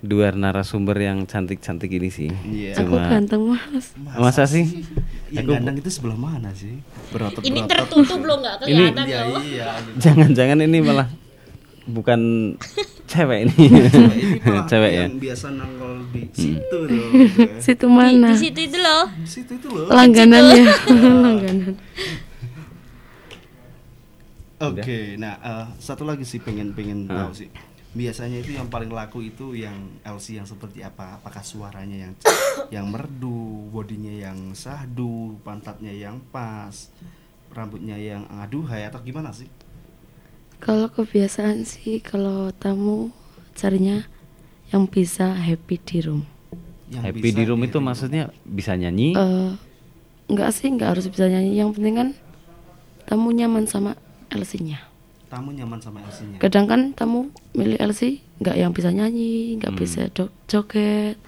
dua narasumber yang cantik-cantik ini sih. Iya. aku Cuma ganteng mas. masa sih? Yang Aku- gandang itu sebelah mana sih? Berotot ini berotot. tertutup loh nggak kelihatan Iya loh iya. Jangan-jangan ini malah bukan cewek ini. Ini malah cewek ya. yang biasa nongol di situ loh. gitu ya. Situ di, mana? di situ itu loh Di situ itu loh. Langganannya, langganan. Oke, nah eh, satu lagi sih pengen pengen Ah. tahu sih. Biasanya itu yang paling laku itu yang LC yang seperti apa? Apakah suaranya yang yang merdu, bodinya yang sahdu, pantatnya yang pas, rambutnya yang aduhai atau gimana sih? Kalau kebiasaan sih kalau tamu carinya yang bisa happy di room. Yang Happy bisa di room itu maksudnya bisa nyanyi. Eh, enggak sih, enggak harus bisa nyanyi. Yang penting kan tamu nyaman sama LC-nya. tamu nyaman sama LC-nya. Kadang kan tamu milih LC enggak yang bisa nyanyi, enggak Hmm. bisa joget,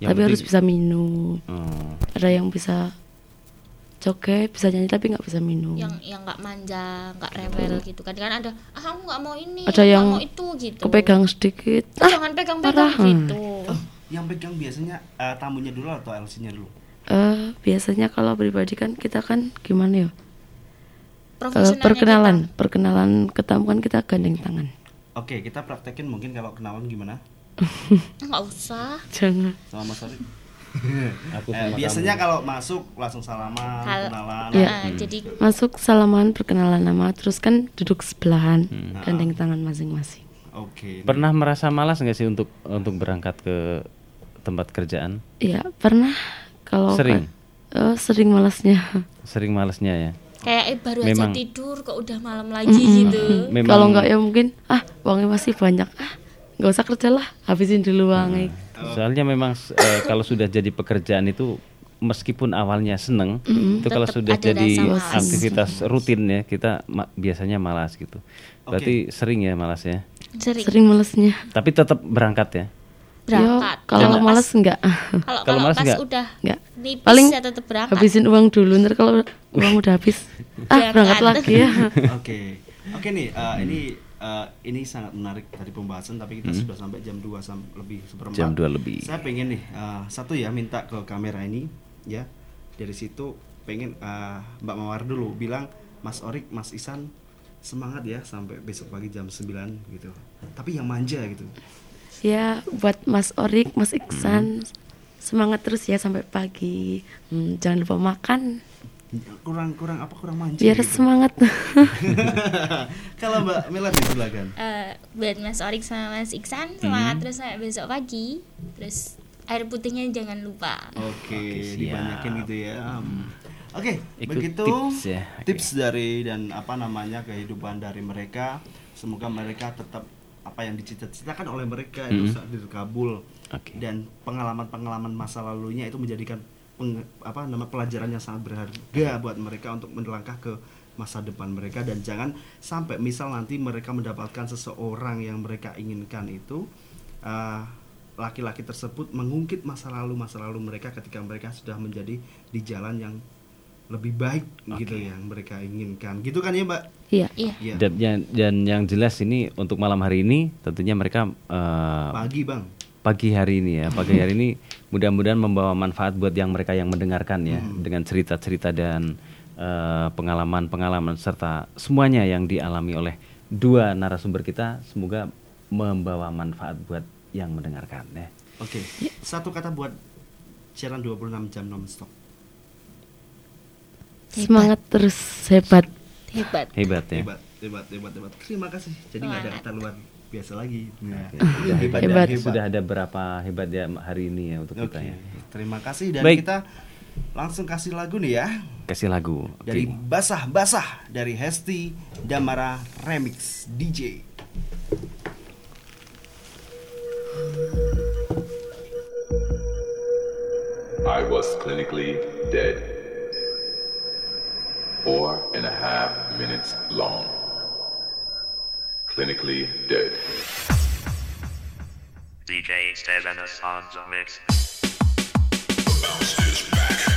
Yang tapi harus penting- bisa minum. Oh. Ada yang bisa joget, bisa nyanyi tapi nggak bisa minum. yang yang nggak manja nggak rewel gitu kan kan ada ah aku nggak mau ini Ada aku yang nggak mau itu gitu Kepegang sedikit. Ah, Ah, jangan pegang-pegang parah. gitu Oh, yang pegang biasanya eh, tamunya dulu atau LC-nya dulu? Eh, biasanya kalau pribadi kan kita kan gimana ya? Profesionalnya perkenalan, perkenalan ke tamu kan kita gandeng tangan. Oke, kita praktekin mungkin kalau kenalan gimana? kita. nggak usah Jangan. Sama Mas Ari. Aku Eh, sama biasanya kamu. kalau masuk langsung salaman, Kal- kenalan. Iya. Ah, jadi Masuk salaman perkenalan nama, terus kan duduk sebelahan, Hmm. gandeng tangan masing-masing. Oke. Pernah merasa malas nggak sih untuk untuk berangkat ke tempat kerjaan? Iya, pernah kalau Sering? eh, sering malasnya. Sering malesnya ya. kayak eh, baru Memang- aja tidur kok udah malam lagi Mm-mm. gitu Memang- Kalau nggak ya mungkin ah uangnya masih banyak ah nggak usah kerja lah habisin dulu uangnya. Soalnya memang eh, kalau sudah jadi pekerjaan itu meskipun awalnya seneng, Mm-mm. itu kalau sudah jadi malas. aktivitas rutin ya kita ma- biasanya malas gitu. Berarti sering ya malas ya. sering, Sering malesnya. Tapi tetap berangkat ya. berangkat Yo, kalau pas- enggak kalau Kalau kalau males pas nggak? udah enggak. nipis Paling ya tetap berangkat habisin uang dulu ntar kalau uang udah habis ah Berangkat. berangkat lagi ya. Oke. Oke nih, eh, ini eh, ini sangat menarik dari pembahasan tapi kita sudah sampai jam 2 sam lebih seperempat. Jam 2 lebih. Saya pengen nih eh, satu ya minta ke kamera ini ya. Dari situ pengen eh, Mbak Mawar dulu bilang Mas Orik, Mas Isan semangat ya sampai besok pagi jam 9 gitu. Tapi yang manja gitu. Ya buat Mas Orik, Mas Iksan semangat terus ya sampai pagi. Hmm, jangan lupa makan kurang kurang apa kurang manja biar gitu. semangat. kalau Mbak Melati silakan Eh, buat Mas Orik sama Mas Iksan semangat terus sampai besok pagi terus air putihnya jangan lupa Oke, siap. dibanyakin gitu ya. Hmm. Oke, Ikut begitu tips ya, oke. tips dari dan apa namanya kehidupan dari mereka. Semoga mereka tetap apa yang dicita-citakan oleh mereka itu Mhm. saat terkabul Oke. dan pengalaman-pengalaman masa lalunya itu menjadikan peng- apa nama pelajaran yang sangat berharga buat mereka untuk melangkah ke masa depan mereka. Dan jangan sampai misal nanti mereka mendapatkan seseorang yang mereka inginkan itu uh, laki-laki tersebut mengungkit masa lalu masa lalu mereka ketika mereka sudah menjadi di jalan yang lebih baik gitu yang mereka inginkan. Gitu kan ya mbak? Iya. iya. Iya. Dan, yang- dan yang jelas ini untuk malam hari ini tentunya mereka eh, pagi bang. pagi hari ini ya. Pagi hari ini mudah-mudahan membawa manfaat buat yang mereka yang mendengarkan ya Hmm. dengan cerita-cerita dan eh, pengalaman-pengalaman serta semuanya yang dialami oleh dua narasumber kita semoga membawa manfaat buat yang mendengarkan ya. oke satu kata buat siaran 26 jam non-stop Semangat terus hebat. hebat Hebat ya. hebat hebat hebat hebat terima kasih jadi nggak ada kata luar biasa lagi nah, Sudah hebat Hebat. hebat. Sudah ada berapa hebat ya hari ini ya untuk Oke, kita ya. terima kasih dan Baik. kita langsung kasih lagu nih ya Kasih lagu. Oke. dari basah basah dari Hesti Damara Remix DJ. I was clinically dead. Four and a half minutes long. Clinically dead. DJ Stevenos on the mix. Bounce this